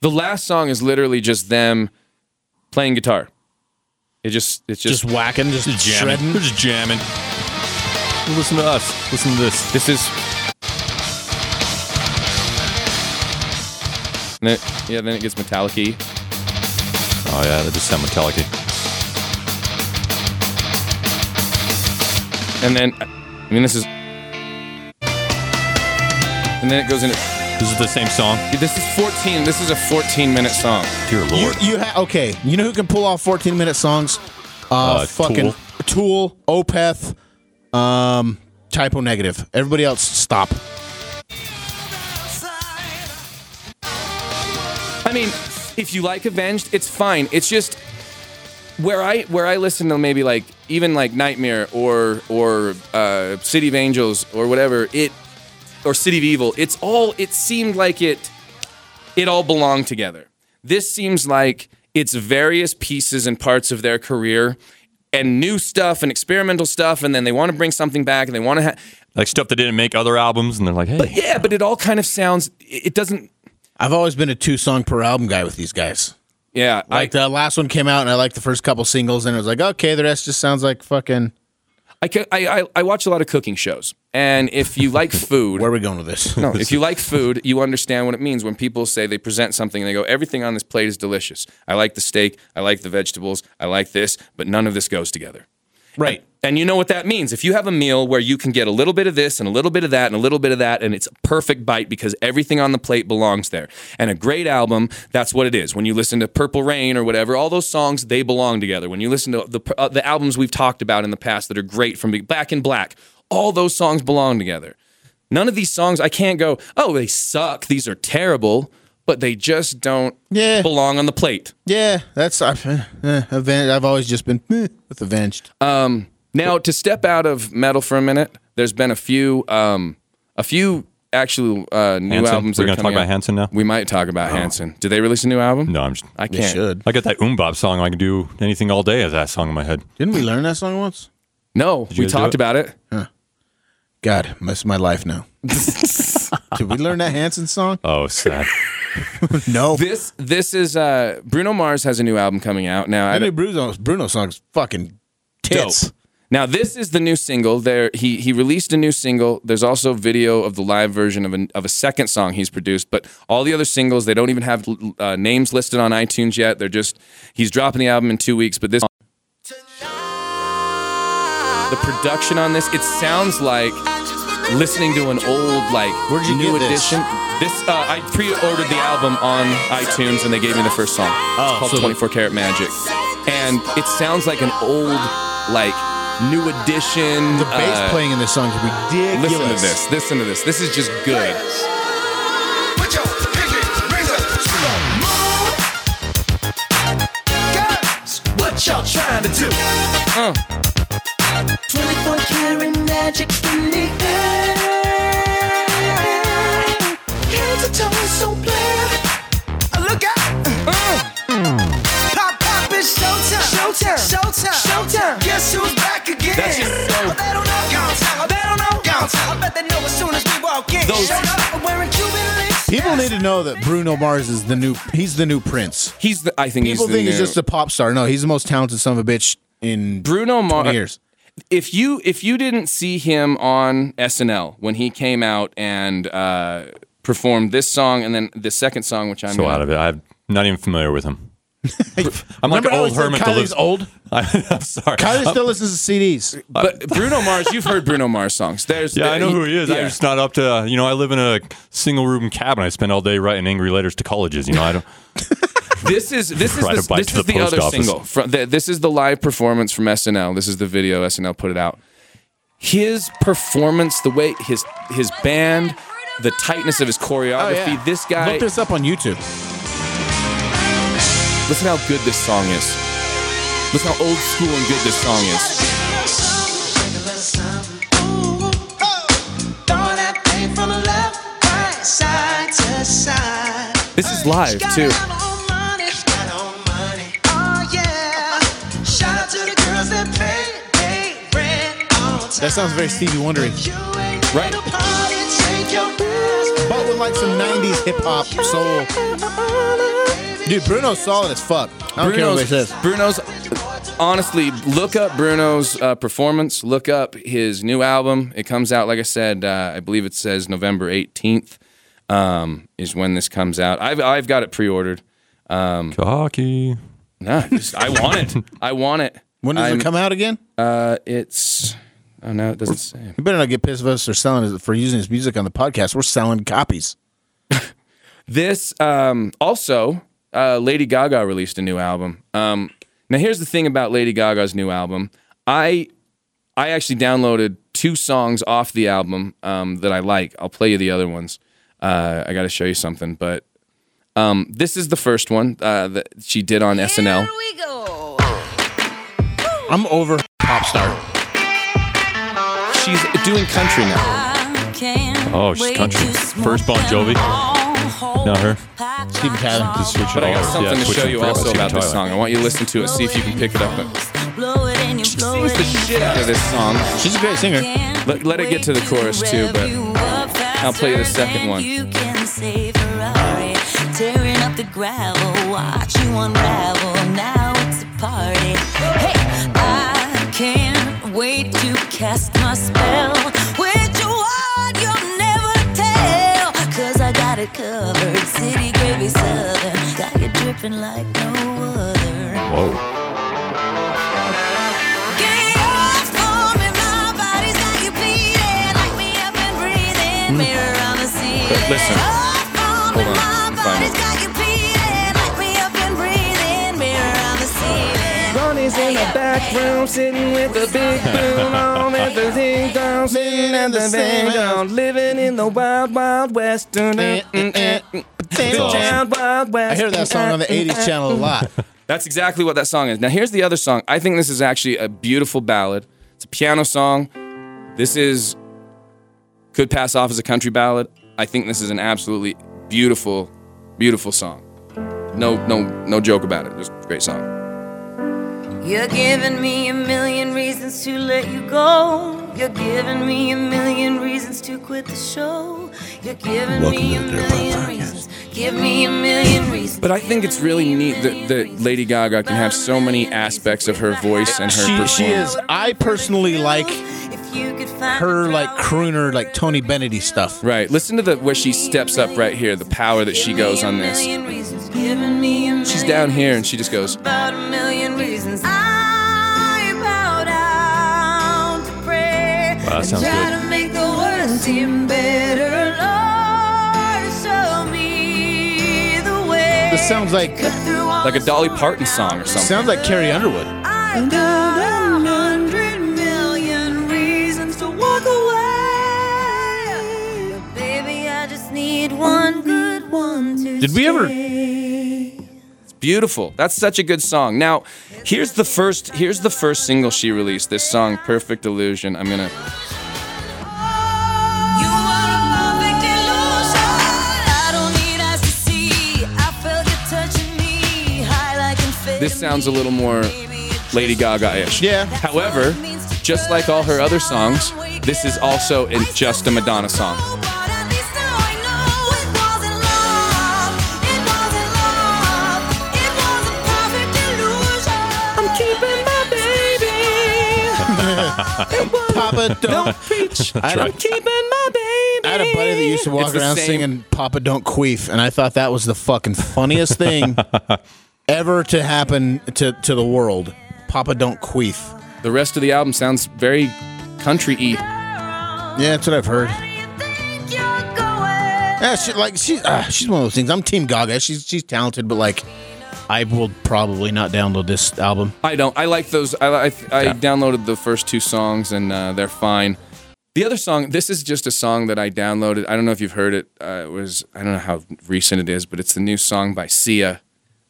the last song is literally just them playing guitar. It just it's just, Just whacking, just, Just jamming. shredding. They're just jamming. Listen to us. Listen to this. this is And then, yeah, then it gets metallic Oh yeah, they just sound metallic. And then I mean this is and then it goes into This is the same song. this is 14 this is a 14 minute song Dear You, Lord. you ha- okay. You know who can pull off 14 minute songs? Uh, Uh, fucking Tool, Opeth, um, Type O Negative. Everybody else, stop. I mean, if you like Avenged, it's fine. It's just where I where I listen to maybe like even like Nightmare or or uh, City of Angels or whatever it or City of Evil. It's all it seemed like it it all belonged together. This seems like it's various pieces and parts of their career and new stuff and experimental stuff, and then they want to bring something back and they want to. have Like stuff that didn't make other albums, and they're like, hey, yeah, but it all kind of sounds. It it doesn't. I've always been a two song per album guy with these guys. Yeah, Like the last one came out, and I liked the first couple singles, and it was like, okay, the rest just sounds like fucking. I, I, I, I watch a lot of cooking shows, and if you like food, Where are we going with this? no, if you like food, you understand what it means when people say they present something and they go, everything on this plate is delicious. I like the steak, I like the vegetables, I like this, but none of this goes together. Right. And you know what that means. If you have a meal where you can get a little bit of this and a little bit of that and a little bit of that, and it's a perfect bite because everything on the plate belongs there. And a great album, that's what it is. When you listen to Purple Rain or whatever, all those songs, they belong together. When you listen to the, uh, the albums we've talked about in the past that are great from Back in Black, all those songs belong together. None of these songs, I can't go, oh, they suck. These are terrible, but they just don't Yeah. belong on the plate. Yeah, that's. I've, Avenged, I've always just been eh, with Avenged. Um, now to step out of metal for a minute, there's been a few, um, a few actual uh, new Hanson? albums. We're gonna talk coming about. Hanson now? We might talk about Hanson. Did they release a new album? no, I'm just. I can't. should. I got that MMMBop song. I can do anything all day as that song in my head. Didn't we learn that song once? No, you we talked it? about it. God, that's my life now. Did we learn that Hanson song? Oh, sad. No. This this is uh, Bruno Mars has a new album coming out now. I That new don't- Bruno, Bruno song's fucking tits. Dope. Now this is the new single. There he he released a new single. There's also video of the live version of a, of a second song he's produced. But all the other singles they don't even have uh, names listed on iTunes yet. They're just he's dropping the album in two weeks. But this the production on this it sounds like listening to an old like Where'd you new get this? edition. This uh, I pre-ordered the album on iTunes and they gave me the first song. Oh, it's called so- 24 Karat Magic, and it sounds like an old like new edition. The bass uh, playing in this song is ridiculous. Listen to this. Listen to this. This is just good. Put your pinky rings up to the moon. Girls, what y'all trying to do? Uh. 24 karat magic in the air. Head to toe so clear. Oh, look out! Pop, pop, it's showtime. Showtime. Showtime. Showtime. Guess who's back again? That's just so- Oh, they don't know. Gone time. Oh, they don't know. Gone time. I bet they know as soon as we walk in. Those- Showed up wearing Cuban links. People need to know that Bruno Mars is the new. He's the new Prince. He's the. I think People he's the think he's new- just a pop star. No, he's the most talented son of a bitch in Bruno 20 Mars. years. If you if you didn't see him on SNL when he came out and uh, performed this song and then the second song, which I'm So gonna- out of it. I'm not even familiar with him. I'm like Remember an old he said hermit Kylie's lives. old. I'm sorry. Kylie still listens to CDs. But Bruno Mars, you've heard Bruno Mars songs. There's Yeah, I know who he is. Yeah. I'm just not up to. uh, You know, I live in a single room cabin. I spend all day writing angry letters to colleges. You know, I don't. This is this is Ride a the, this is the the, other office. single. From the, this is the live performance from SNL. This is the video SNL put it out. His performance, the way his his band, the tightness of his choreography. Oh, this guy, Look this up on YouTube. listen how good this song is. Listen how old school and good this song is. Throw that thing from left, right, side to side. This is live too. That sounds very Stevie Wondery, You ain't Right. at a party, take your ass. but with like some '90s hip hop soul. Dude, Bruno's solid as fuck. I don't care what anybody Bruno's, says. Bruno's honestly look up Bruno's uh, performance. Look up his new album. It comes out, like I said, uh, I believe it says November 18th um, is when this comes out. I've I've got it pre-ordered. Cocky. Nah, just, I want it. I want it. When does I'm- it come out again? Uh, it's oh no, it doesn't say. You better not get pissed at us for selling his, for using his music on the podcast. We're selling copies. This um, also, uh, Lady Gaga released a new album. Um, now, here's the thing about Lady Gaga's new album. I I actually downloaded two songs off the album um, that I like. I'll play you the other ones. Uh, I got to show you something, but um, this is the first one uh, that she did on SNL. we go. I'm over pop star. She's doing country now. Oh, she's country. First Bon Jovi. Not her. Steven Tyler. Just switch it But I all got over. something Yeah, to show you also Steven about this song. I want you to listen to it, see if you can pick it up. And She blow sings it the and you shit out of this song. She's a great singer. Let- let it get to the chorus, too, but I'll play you the second one. You can say Ferrari, tearing up the gravel, watch you unravel. Now it's a party. Hey, I can't wait to cast my spell. With you on, you'll never tell. Cause I got it covered. City gravy southern. Got you dripping like no other. Whoa. Get off for me, my ceiling. Ronnie's in the back room, sitting with the big boom on, at the ding dong, sitting at the thing dong, living in the wild, wild west. I hear that song on the 80s channel a lot. That's exactly what that song is. Now, here's the other song. I think this is actually a beautiful ballad. It's a piano song. This is could pass off as a country ballad. I think this is an absolutely beautiful, beautiful song. No, no, no joke about it. Just a great song. You're giving me a million reasons reasons to let you go. You're giving me a million reasons to quit the show. You're giving me a million reasons. Give me a million reasons. But I think it's really neat that, that Lady Gaga can have so many aspects of her voice and her She performance. she is. I personally like If you could find her like crooner, like Tony Bennett stuff. Right. Listen to the where she steps up right here, the power that she goes on this. Million reasons, giving me a She's down here and she just goes, about a million reasons. I bow down to pray. Wow, that sounds good. to make the world seem better. Lord, show me the way. This sounds like Cut through like a Dolly Parton song or something. sounds like Carrie Underwood. I got a hundred million reasons to walk away. But baby, I just need one good one to Did we ever- stay. Beautiful. That's such a good song. Now, here's the first here's the first single she released. This song, Perfect Illusion. I'm gonna You are a perfect illusion. I don't need eyes to see. I felt you touching me, high like amphetamine. This sounds a little more Lady Gaga-ish. Yeah. However, just like all her other songs, this is also in just a Madonna song. Papa don't preach. I'm a, Keeping my baby. I had a buddy that used to walk It's the around same- singing "Papa Don't Queef," and I thought that was the fucking funniest thing ever to happen to to the world. Papa Don't Queef. The rest of the album sounds very country-y. Yeah, that's what I've heard. Yeah, she, like she, uh, she's one of those things. I'm Team Gaga. She's she's talented, but like, I will probably not download this album. I don't. I like those. I I, I downloaded the first two songs and uh, they're fine. The other song, this is just a song that I downloaded. I don't know if you've heard it. Uh, it was I don't know how recent it is, but it's the new song by Sia,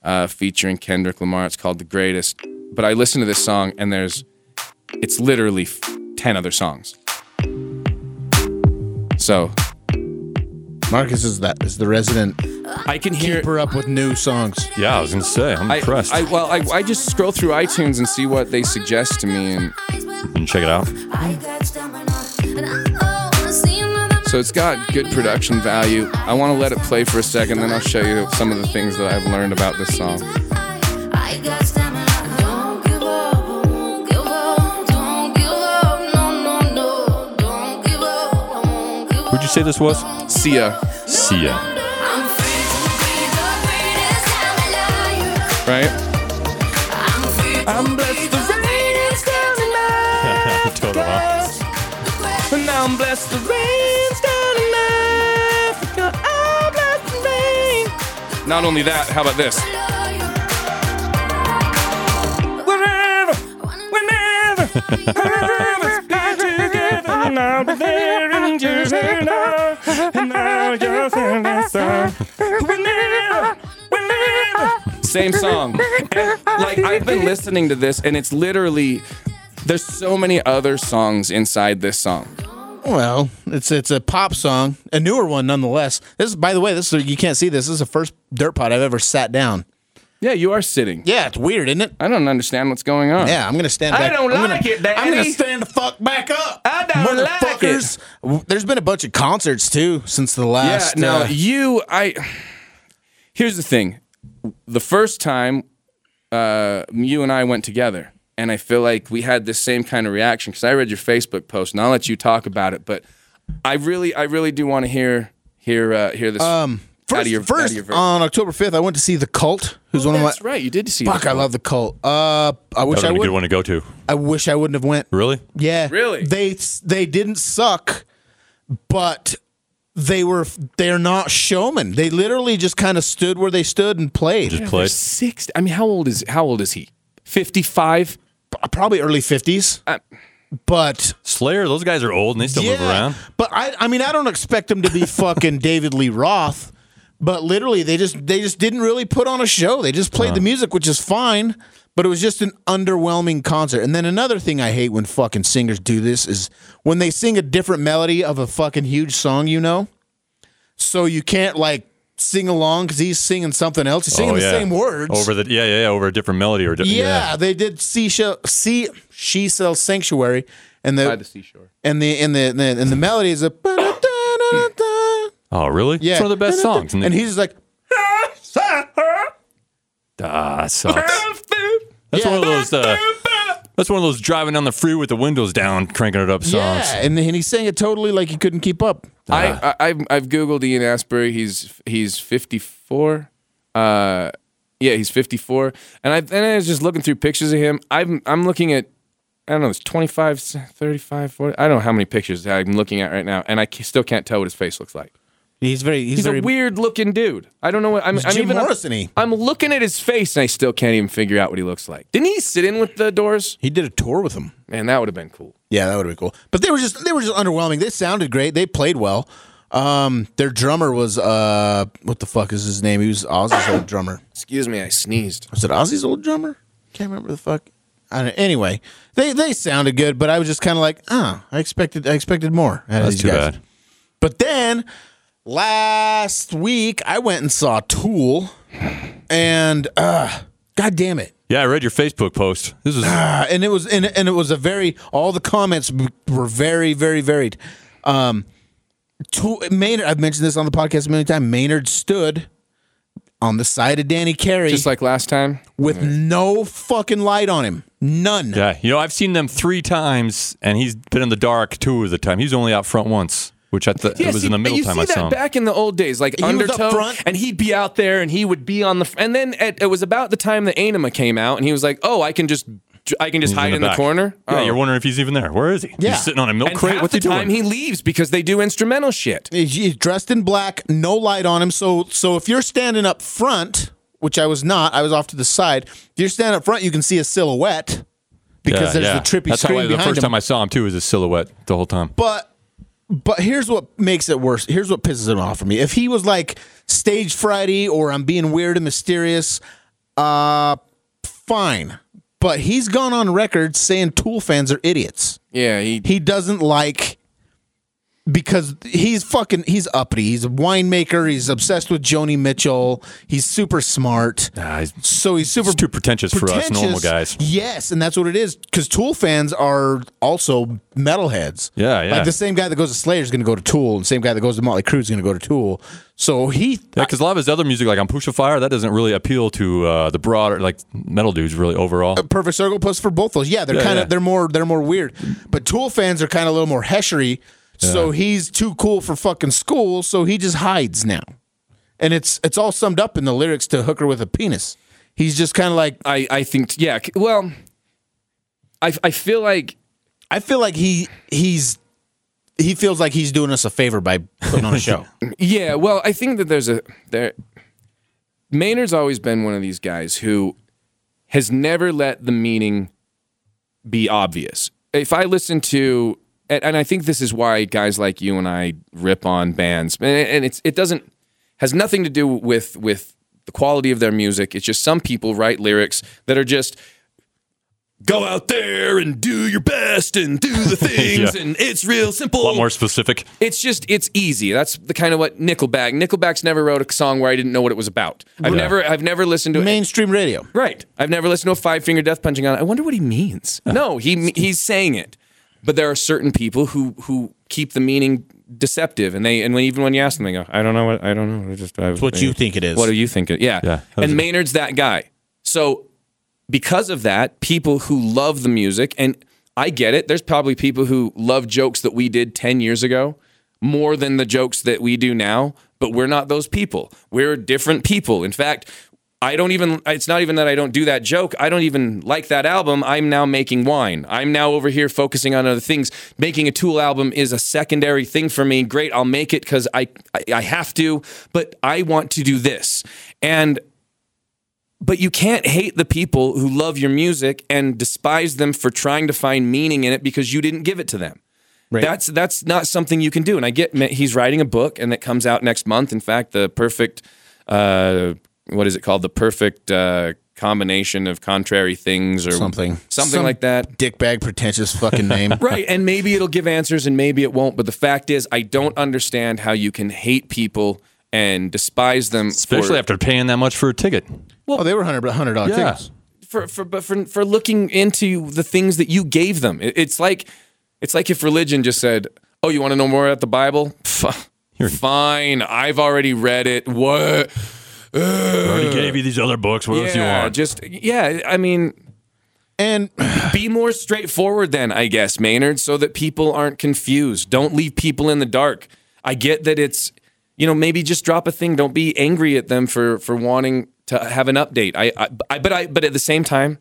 uh, featuring Kendrick Lamar. It's called "The Greatest." But I listened to this song and there's, it's literally f- ten other songs. So Marcus is that is the resident I can hear. keeper up with new songs. Yeah, I was gonna say. I'm I, impressed. I well, I, I just scroll through iTunes and see what they suggest to me, and and check it out. So it's got good production value. I want to let it play for a second, then I'll show you some of the things that I've learned about this song. Who'd you say this was? Sia, Sia. I'm free to be the greatest I'm alive. right? I'm free to I'm be blessed the greatest I'm alive. Total, huh? And now I'm blessed the rain's down in Africa. I'm blessed the rain. Not only that, how about this? Wherever, whenever, wherever, got together, and I'll be there in your now, and now you're singing that song. Whenever, whenever. Same song. And, like I've been listening to this, and it's literally there's so many other songs inside this song. Well, it's it's a pop song, a newer one nonetheless. This by the way, this is you can't see this. This is the first dirt pot I've ever sat down. Yeah, you are sitting. Yeah, it's weird, isn't it? I don't understand what's going on. Yeah, I'm gonna stand I don't I'm like gonna, it, Daddy. I'm gonna stand the fuck back up. I don't like Motherfuckers. W- There's been a bunch of concerts too since the last. Yeah, last. now uh, you, I. Here's the thing: the first time uh, you and I went together, and I feel like we had this same kind of reaction because I read your Facebook post, and I'll let you talk about it. But I really, I really do want to hear hear uh, hear this. um, out first, of your, out first of your on October 5th, I went to see the Cult, who's one of my. That's right, you did see. Fuck, the I love the Cult. Uh, I wish That I would be a would. good one to go to. I wish I wouldn't have went. Really? Yeah, Really? They they didn't suck, but they were they're not showmen. They literally just kind of stood where they stood and played. Just played. six. I mean, how old is how old is he? Fifty five. Probably early fifties, Uh, but Slayer, those guys are old and they still move around. But I I mean I don't expect them to be fucking David Lee Roth. But literally they just they just didn't really put on a show. They just played the music, which is fine. But it was just an underwhelming concert. And then another thing I hate when fucking singers do this is when they sing a different melody of a fucking huge song, you know. So you can't like sing along because he's singing something else. He's singing Oh, the yeah. same words. over the yeah yeah yeah over a different melody or di- yeah, they did see see she sells sanctuary and By the, the seashore. and the and the, the and the melody is a Oh really? yeah It's one of the best songs. and he's just like ah, that sucks. That's Yeah. one of those. Uh, that's one of those driving down the freeway with the windows down, cranking it up songs. yeah, and, and he sang it totally like he couldn't keep up. I, I I've, I've googled Ian Astbury. He's he's 54. Uh, yeah, he's 54. And I and I was just looking through pictures of him. I'm I'm looking at I don't know, it's 25, 35, 40. I don't know how many pictures I'm looking at right now, and I still can't tell what his face looks like. He's very he's, He's very a weird looking dude. I don't know what I'm. He's I'm Jim even. Morrison-y. I'm looking at his face, and I still can't even figure out what he looks like. Didn't he sit in with the Doors? He did a tour with them. Man, that would have been cool. Yeah, that would have been cool. But they were just they were just underwhelming. They sounded great. They played well. Um, their drummer was uh, what the fuck is his name? He was Ozzy's old drummer. Excuse me, I sneezed. Was it Ozzy's old drummer? Can't remember the fuck. I don't, anyway, they they sounded good, but I was just kind of like, oh, I expected I expected more. out of That's these too guys. bad. But then last week I went and saw Tool, and uh, god damn it. Yeah, I read your Facebook post. This is Uh, and it was and, and it was a very all the comments were very very varied. Um, Tool, Maynard, I've mentioned this on the podcast a million times. Maynard stood on the side of Danny Carey Just like last time. with no fucking light on him, none. yeah. You know, I've seen them three times, and he's been in the dark two of the time. He's only out front once, which I th- it was see, in the middle you time see I that saw him. back in the old days, like He was up Undertow, front. and he'd be out there, and he would be on the. And then at, it was about the time that Ænima came out, and he was like, "Oh, I can just, I can just He's hide in the, back. corner." Yeah, oh. you're wondering if he's even there. Where is he? Yeah. He's sitting on a milk and crate. half What's the he time doing? he leaves because they do instrumental shit. He's he's dressed in black, no light on him. So so if you're standing up front, which I was not, I was off to the side. If you're standing up front, you can see a silhouette because Yeah, there's yeah. the trippy That's how screen I, the behind first him. time I saw him too was a silhouette the whole time. But but here's what makes it worse. Here's what pisses it off for me. If he was like stage Friday or I'm being weird and mysterious, uh fine. But he's gone on record saying Tool fans are idiots. Yeah, he. He doesn't like because he's fucking he's uppity. He's a winemaker. He's obsessed with Joni Mitchell. He's super smart. Nah, he's So he's super too pretentious for us normal guys. Yes, and that's what it is. Because Tool fans are also metalheads. Yeah, yeah. Like the same guy that goes to Slayer is going to go to Tool, and the same guy that goes to Motley Crue is going to go to Tool. So he, Yeah, because a lot of his other music, like on Puscifer, that doesn't really appeal to uh, the broader, like metal dudes, really overall. Perfect Circle plus for both of those. Yeah, they're Yeah, kind of yeah. they're more they're more weird. But Tool fans are kind of a little more heshery. So he's too cool for fucking school. So he just hides now, and it's it's all summed up in the lyrics to "Hooker with a Penis." He's just kind of like I, I think, yeah. Well, I, I feel like I feel like he he's he feels like he's doing us a favor by putting on a show. Yeah, well, I think that there's a there. Maynard's always been one of these guys who has never let the meaning be obvious. If I listen to, and, and I think this is why guys like you and I rip on bands, and, and it's it doesn't has nothing to do with with the quality of their music. It's just some people write lyrics that are just go out there and do your best and do the things Yeah. and it's real simple a lot more specific. it's just it's easy. That's the kind of what Nickelback. Nickelback's never wrote a song where I didn't know what it was about. I've Yeah. never I've never listened to it. Mainstream radio. Right. I've never listened to a five finger death punching on. it. I wonder what he means. No, he he's saying it. But there are certain people who who keep the meaning deceptive, and they and when, even when you ask them, they go, "I don't know what I don't know." I just I, what you think it is. What do you think? It, yeah. Yeah, And a- Maynard's that guy. So because of that, people who love the music, and I get it. There's probably people who love jokes that we did ten years ago more than the jokes that we do now. But we're not those people. We're different people. In fact. I don't even, it's not even that I don't do that joke. I don't even like that album. I'm now making wine. I'm now over here focusing on other things. Making a Tool album is a secondary thing for me. Great, I'll make it because I, I, I have to, but I want to do this. And but you can't hate the people who love your music and despise them for trying to find meaning in it because you didn't give it to them. Right. That's that's not something you can do. And I get he's writing a book and it comes out next month. In fact, the perfect uh, what is it called? The perfect uh, combination of contrary things or Something. something Some like that. Dickbag pretentious fucking name. Right, and maybe it'll give answers and maybe it won't. But the fact is, I don't understand how you can hate people and despise them, Especially for, after paying that much for a ticket. oh, they were hundred hundred dollar Yeah. tickets. for for but for for looking into the things that you gave them. It- it's like it's like if religion just said, "Oh, you want to know more about the Bible? Pff, Fine, I've already read it. What? I already gave you these other books. What else you Yeah, want? just yeah. I mean, And be more straightforward then, I guess, Maynard, so that people aren't confused. Don't leave people in the dark. I get that it's, you know, maybe just drop a thing. Don't be angry at them for for wanting to have an update. I, I, I but I, but at the same time,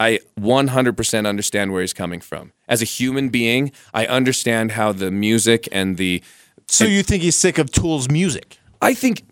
I 100% understand where he's coming from. As a human being, I understand how the music and the. so you think he's sick of Tool's music I think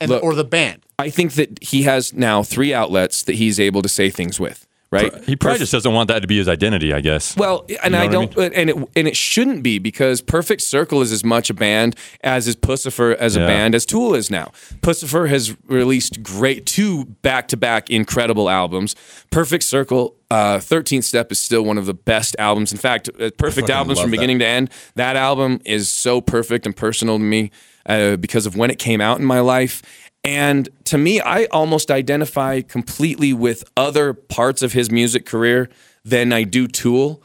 and Look. or the band? I think that he has now three outlets that he's able to say things with. Right? he probably just doesn't want that to be his identity, I guess. Well, and know I what I don't, and it and it shouldn't be because Perfect Circle is as much a band as is Puscifer as a Yeah. band as Tool is now. Puscifer has released great two back to back incredible albums. Perfect Circle, uh, Thirteenth Step is still one of the best albums. In fact, uh, perfect albums love from that. beginning to end. That album is so perfect and personal to me uh, because of when it came out in my life. And to me, I almost identify completely with other parts of his music career than I do Tool.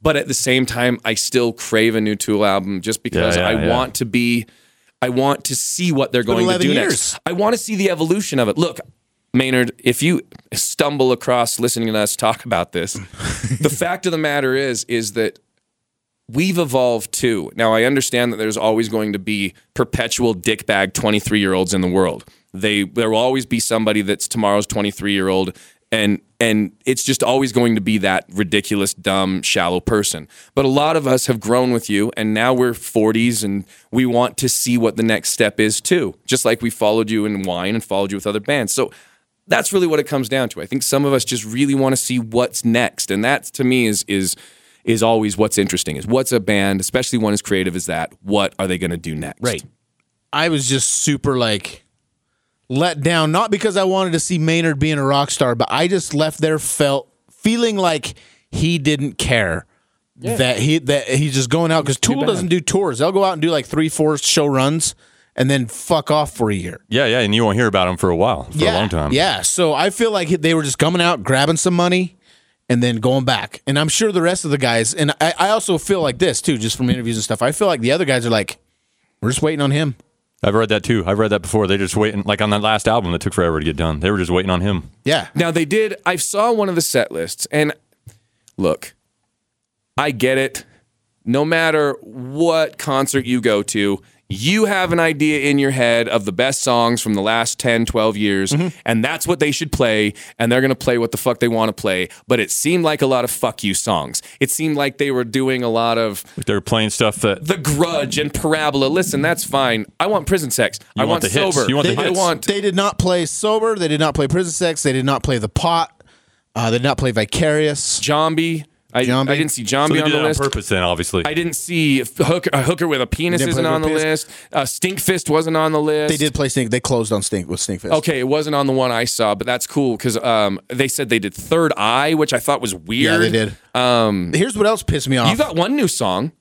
But at the same time, I still crave a new Tool album just because yeah, I yeah. want to be, I want to see what they're going to do years. next. I want to see the evolution of it. Look, Maynard, if you stumble across listening to us talk about this, the fact of the matter is, is that we've evolved too. Now I understand that there's always going to be perpetual dickbag 23 year olds in the world. They there will always be somebody that's tomorrow's 23 year old and and it's just always going to be that ridiculous dumb shallow person. But a lot of us have grown with you and now we're 40s and we want to see what the next step is too. Just like we followed you in wine and followed you with other bands. So that's really what it comes down to. I think some of us just really want to see what's next, and that to me is is is always what's interesting. Is what's a band, especially one as creative as that. What are they going to do next? Right. I was just super like let down, not because I wanted to see Maynard being a rock star, but I just left there felt feeling like he didn't care. That he that he's just going out because Tool doesn't do tours. They'll go out and do like three, four show runs and then fuck off for a year. yeah, yeah, and you won't hear about him for a while, for yeah, a long time. Yeah. So I feel like they were just coming out, grabbing some money, and then going back. And I'm sure the rest of the guys, and I, I also feel like this too, just from interviews and stuff. I feel like the other guys are like, we're just waiting on him. I've read that too. I've read that before. They're just waiting, like on that last album that took forever to get done. They were just waiting on him. Yeah. Now they did. I saw one of the set lists, and look, I get it. No matter what concert you go to, you have an idea in your head of the best songs from the last 10, 12 years, Mm-hmm. and that's what they should play, and they're going to play what the fuck they want to play. But it seemed like a lot of fuck you songs. It seemed like they were doing a lot of Like they're playing stuff that The Grudge and Parabola. Listen, that's fine. I want Prison Sex. I want want, the hits. You want the I want They did not play sober. They did not play prison sex. They did not play the pot. Uh, they did not play vicarious. Zombie. I, Zombie. I didn't see so Zombie they on did the it on list. purpose. Then obviously, I didn't see hooker, a hooker with a penis They didn't isn't play on the with a list. Uh, Stinkfist wasn't on the list. They did play stink. They closed on stink with Stinkfist. Okay, it wasn't on the one I saw, but that's cool because um, they said they did Third Eye, which I thought was weird. Yeah, they did. Um, Here's what else pissed me off. You got one new song,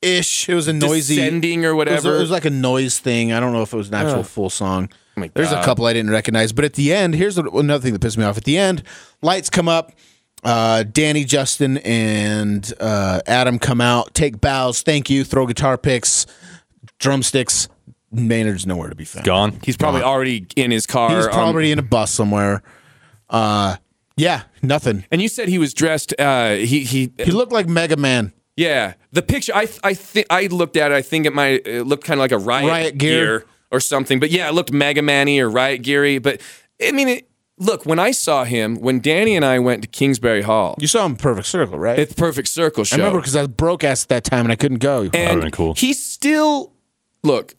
ish. It was a noisy Descending or It was, whatever. it was like a noise thing. I don't know if it was an actual full song. my There's a God. couple I didn't recognize, but at the end, here's what- another thing that pissed me off. At the end, lights come up. Uh, Danny, Justin, and uh, Adam come out, take bows, thank you, throw guitar picks, drumsticks. Maynard's nowhere to be found. gone. He's probably already in his car. He's um, probably in a bus somewhere. Uh, yeah, nothing. and you said he was dressed. Uh, he he. He looked like Mega Man. Yeah, the picture. I I think I looked at it. I think it might it looked kind of like a riot, Riot gear. or something. But yeah, it looked Mega Man-y or riot geary. But I mean, it, look when I saw him when Danny and I went to Kingsbury Hall. You saw him Perfect Circle, right? It's Perfect Circle show. I remember because I was broke ass at that time and I couldn't go. and been cool. he's still look.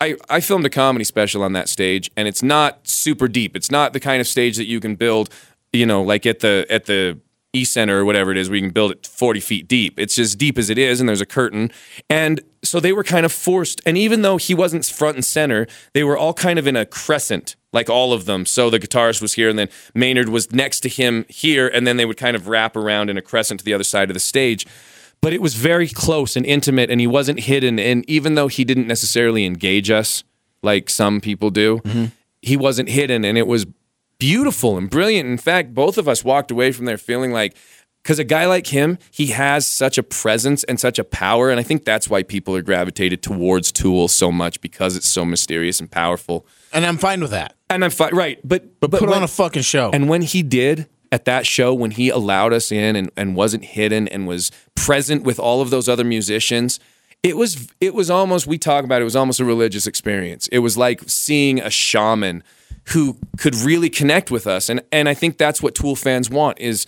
I, I filmed a comedy special on that stage, and it's not super deep. It's not the kind of stage that you can build, you know, like at the at the Center or whatever it is, where you can build it 40 feet deep. It's as deep as it is, and there's a curtain. And so they were kind of forced. And even though he wasn't front and center, they were all kind of in a crescent, like all of them. So the guitarist was here, and then Maynard was next to him here, and then they would kind of wrap around in a crescent to the other side of the stage but it was very close and intimate and he wasn't hidden and even though he didn't necessarily engage us like some people do. Mm-hmm. He wasn't hidden, and it was beautiful and brilliant. In fact, both of us walked away from there feeling like because a guy like him, he has such a presence and such a power, and I think that's why people are gravitated towards Tool so much because it's so mysterious and powerful. And I'm fine with that. And I'm fine, right, but But, put when- on a fucking show. and when he did at that show, when he allowed us in and, and wasn't hidden and was present with all of those other musicians, it was it was almost we talk about it, it was almost a religious experience. It was like seeing a shaman who could really connect with us. And and I think that's what Tool fans want is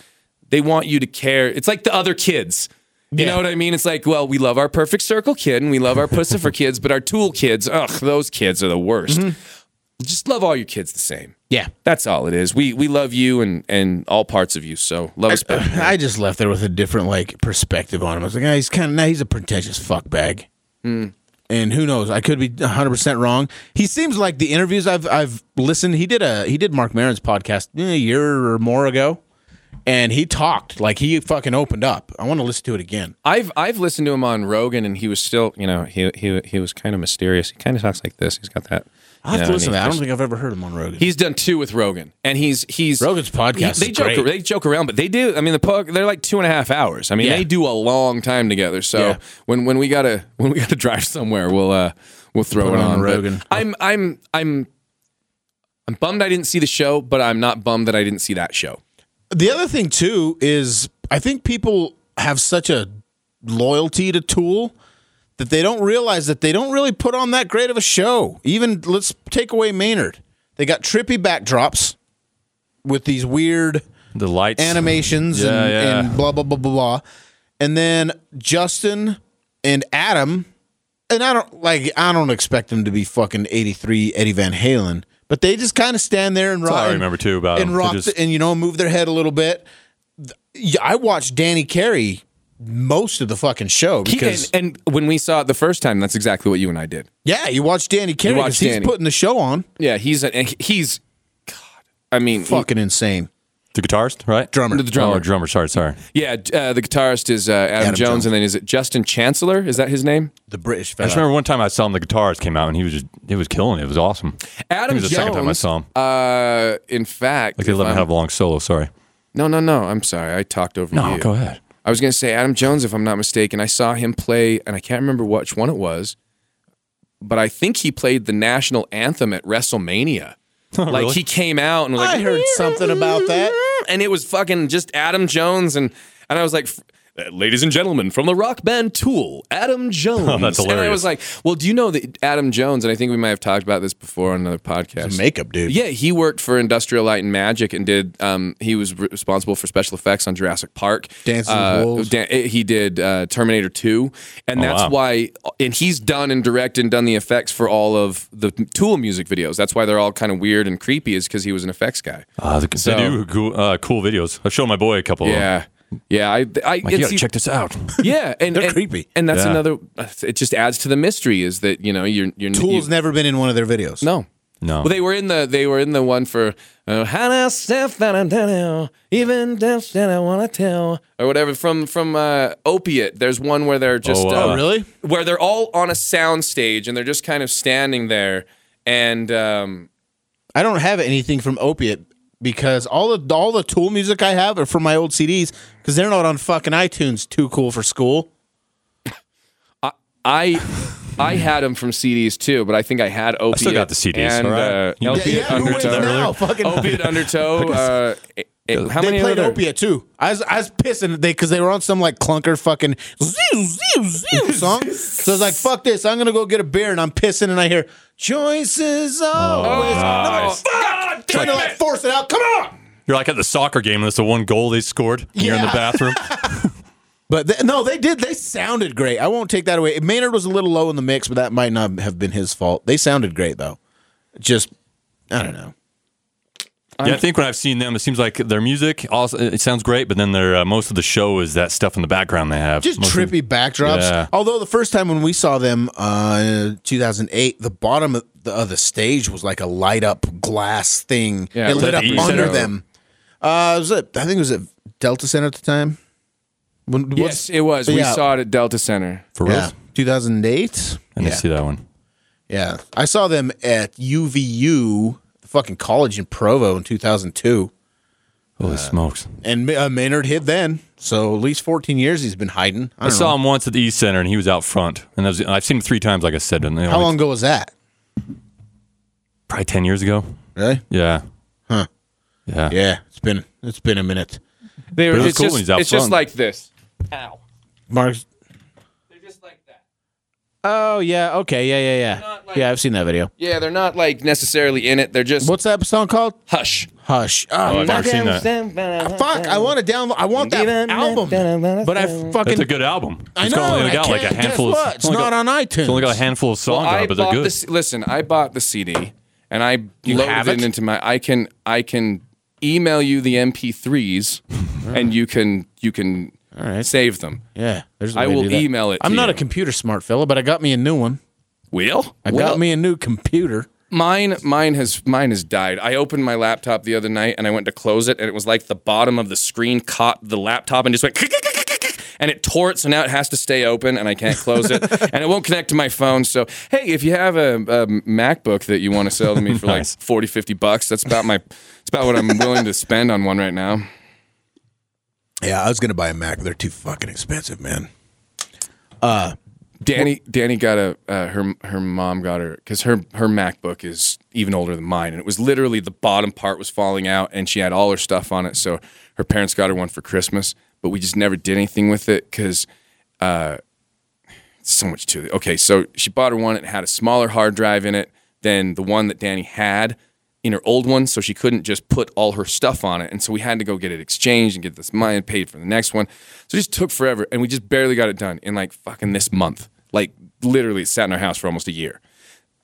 they want you to care. It's like the other kids. You Yeah. know what I mean? It's like, well, we love our Perfect Circle kid and we love our Puscifer kids, but our Tool kids, ugh, those kids are the worst. Just love all your kids the same. yeah. That's all it is. We we love you and and all parts of you. So love us back. I just left there with a different like perspective on him. I was like, ah, he's kind of, now he's a pretentious fuckbag. And who knows? I could be 100 percent wrong. He seems like the interviews I've I've listened. He did a he did Marc Maron's podcast eh, a year or more ago, and he talked like he fucking opened up. I want to listen to it again. I've I've listened to him on Rogan and he was still you know he he he was kind of mysterious. He kind of talks like this. He's got that. I have to listen to that. I don't think I've ever heard him on Rogan. He's done two with Rogan, and he's he's Rogan's podcast They is joke great. they joke around, but they do. I mean, the po- they're like two and a half hours. I mean, Yeah. they do a long time together. So Yeah. when when we gotta when we gotta drive somewhere, we'll uh we'll throw Put it on on. But Rogan. I'm I'm I'm I'm bummed I didn't see the show, but I'm not bummed that I didn't see that show. The other thing too is I think people have such a loyalty to Tool that they don't realize that they don't really put on that great of a show. Even let's take away Maynard. They got trippy backdrops with these weird The lights. animations Yeah, and, yeah. and blah blah blah blah blah. And then Justin and Adam, and I don't like I don't expect them to be fucking eighty three Eddie Van Halen, but they just kind of stand there and rock. I and- remember too about and them. Rock just- the- and you know move their head a little bit. Yeah, I watched Danny Carey most of the fucking show He- because and, and when we saw it the first time, that's exactly what you and I did. yeah, you watched Danny Carey watched because he's Danny. putting the show on. Yeah, he's a, he's God. I mean, he- Fucking insane. The guitarist, right? Drummer. The drummer. Oh, drummer. Sorry, sorry. yeah. uh, the guitarist is uh, Adam, Adam Jones, Jones. and then is it Justin Chancellor? Is that his name? The British I just remember one time I saw him. The guitarist came out and he was just it was killing it. It was awesome. Adam it was the Jones. second time I saw him. Uh, in fact, Like they let him have a long solo. Sorry. no, no, no. I'm sorry. I talked over No, you. go ahead. I was going to say Adam Jones, if I'm not mistaken. I saw him play, and I can't remember which one it was, but I think he played the national anthem at WrestleMania. Oh, like Oh, really? he came out and was like, I heard something about that. and it was fucking just Adam Jones and and I was like. "Uh, Ladies and gentlemen, from the rock band Tool, Adam Jones. Oh, that's And I hilarious. was like, "Well, do you know that Adam Jones?" And I think we might have talked about this before on another podcast. Makeup dude. Yeah, he worked for Industrial Light and Magic and did. Um, he was re- responsible for special effects on Jurassic Park. Dances with Uh, Wolves. Dan- eh, he did uh, Terminator Two, and Oh, that's wow. why. And he's done and directed and done the effects for all of the Tool music videos. That's why they're all kind of weird and creepy, is because he was an effects guy. Uh, they So- do cool, uh, cool videos. I've shown my boy a couple. of them. Yeah. Yeah, I, I, Like, you gotta check this out. yeah, and They're and- creepy. and that's Yeah. another. It just adds to the mystery. Is that you know you're you're Tool's you- never been in one of their videos. no, No. Well, they were in the they were in the one for uh, Hannah Steph that I don't even death that I want to tell or whatever from from uh, Opiate. There's one where they're just Oh, uh, uh, really? where they're all on a sound stage and they're just kind of standing there and um, I don't have anything from Opiate because all the all the Tool music I have are from my old CDs because they're not on fucking iTunes. Too cool for school. I. I had them from CDs too, but I think I had Opiate. still got the CDs, And, all right. uh, You- Opiate Yeah, who wins Undertow. now? Fucking Opiate Undertow. Uh, eh, eh, how they many played other? Opiate too. I was I was pissing they because they were on some like clunker fucking zew, zew, zew song. So I was like, "Fuck this! I'm gonna go get a beer," and I'm pissing, and I hear choices always. nice. no, trying to like force it out. Come on. You're like at the soccer game and that's the one goal they scored. and You're in the bathroom. But they, no, they did. They sounded great. I won't take that away. Maynard was a little low in the mix, but that might not have been his fault. They sounded great though. Just I don't know. Yeah, I think when I've seen them, it seems like their music also it sounds great, but then their uh, most of the show is that stuff in the background they have. Just Most of- trippy backdrops. Yeah. Although the first time when we saw them, uh, in 2008, the bottom of the, of the stage was like a light up glass thing. Yeah, it lit up the under Center? them. Uh, was it? I think it was at Delta Center at the time. When, Yes, it was. We Yeah. saw it at Delta Center. for real. Yeah, 2008. I didn't yeah. see that one. Yeah, I saw them at UVU, the fucking college in Provo in 2002, Holy smokes! and uh, Maynard hid then. So at least 14 years he's been hiding. I, I saw know. him once at the East Center, and he was out front. And I was, I've seen him three times, like I said. And, How long ago was that? Probably ten years ago. Really? Yeah. Huh. Yeah. Yeah, it's been it's been a minute. They But it was it's cool just, when he's out it's just like this. Ow. Mark's. They're just like that. Oh yeah. Okay. Yeah. Yeah. Yeah. Like- yeah. I've seen that video. Yeah, they're not like necessarily in it. They're just What's that song called? hush. Hush. Oh, Oh, I've never fuck. seen that. Fuck! I want to download. I want that album, but I fucking. That's a good album. I It's know. only I got like a handful guess of. what? It's only not got- on iTunes. It's only got a handful of songs Well, on it, but they're good. this. Listen, I bought the CD and I You loaded have it it? into my. I can I can email you the MP3s, and you can you can right. save them. Yeah. There's. a I way to will do that. email it. I'm to not you. a computer smart fella, but I got me a new one. Will I Well, got me a new computer. Mine, mine has, mine has died. I opened my laptop the other night and I went to close it, and it was like the bottom of the screen caught the laptop and just went, and it tore it. So now it has to stay open, and I can't close it, and it won't connect to my phone. So hey, if you have a, a MacBook that you want to sell to me for like 40, 50 bucks, that's about my, it's about what I'm willing to spend on one right now. Yeah, I was gonna buy a Mac. but They're too fucking expensive, man. Danny, Danny got a uh, her her mom got her because her her MacBook is even older than mine, and it was literally the bottom part was falling out, and she had all her stuff on it. So her parents got her one for Christmas, but we just never did anything with it because uh, so much to it. Okay, so she bought her one; it had a smaller hard drive in it than the one that Danny had in her old one, so she couldn't just put all her stuff on it, and so we had to go get it exchanged and get this money paid for the next one. So it just took forever, and we just barely got it done in like fucking this month. Like literally, it sat in our house for almost a year.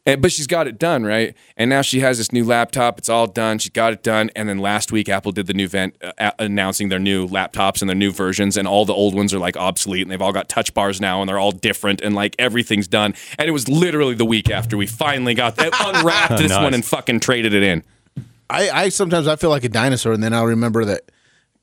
And, but she's got it done, right? And now she has this new laptop. It's all done. She got it done. And then last week, Apple did the new event uh, announcing their new laptops and their new versions. And all the old ones are like obsolete and they've all got touch bars now and they're all different and like everything's done. And it was literally the week after we finally got that, unwrapped this Nice. one and fucking traded it in. I, I sometimes I feel like a dinosaur, and then I'll remember that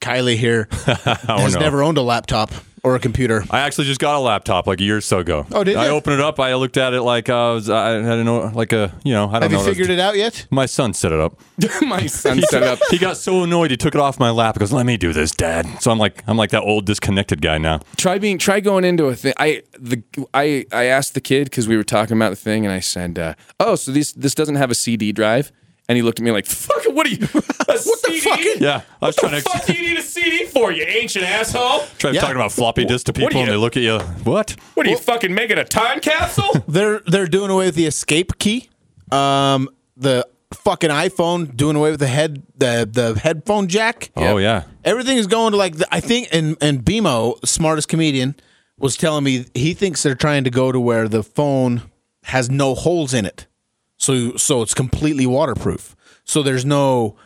Kylie here has no. never owned a laptop or a computer. I actually just got a laptop like a year or so ago. Oh, did I you? opened it up. I looked at it like I was. I don't know, like a you know. I don't Have know. you figured it out yet? My son set it up. My son set it up. He got so annoyed he took it off my lap. He goes, "Let me do this, Dad." So I'm like, I'm like that old disconnected guy now. try being try going into a thing. I the I I asked the kid because we were talking about the thing, and I said, uh, "Oh, so this this doesn't have a CD drive?" And he looked at me like, "Fuck, what are you? what the fuck? Yeah, I was What trying the to fuck do you need a CD for, you ancient asshole? try Yeah. talking about floppy disk to people, are and they look at you. What? What are you fucking making a time capsule? They're they're doing away with the escape key. Um, the fucking iPhone doing away with the head the the headphone jack. Oh yeah. Everything is going to like the, I think and and Bimo, smartest comedian, was telling me he thinks they're trying to go to where the phone has no holes in it. So so it's completely waterproof. So there's no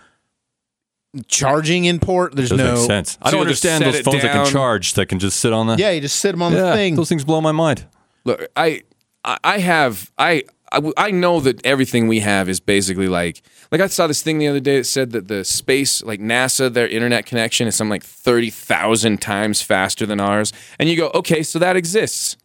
charging in port. There's Doesn't no make sense. I don't understand those it phones that can charge that can just sit on the. Yeah, you just sit them on Yeah, the thing. those things blow my mind. Look, I I have, I have I. I, w- I know that everything we have is basically like like I saw this thing the other day that said that the space like NASA their internet connection is something like thirty thousand times faster than ours, and you go okay, so that exists.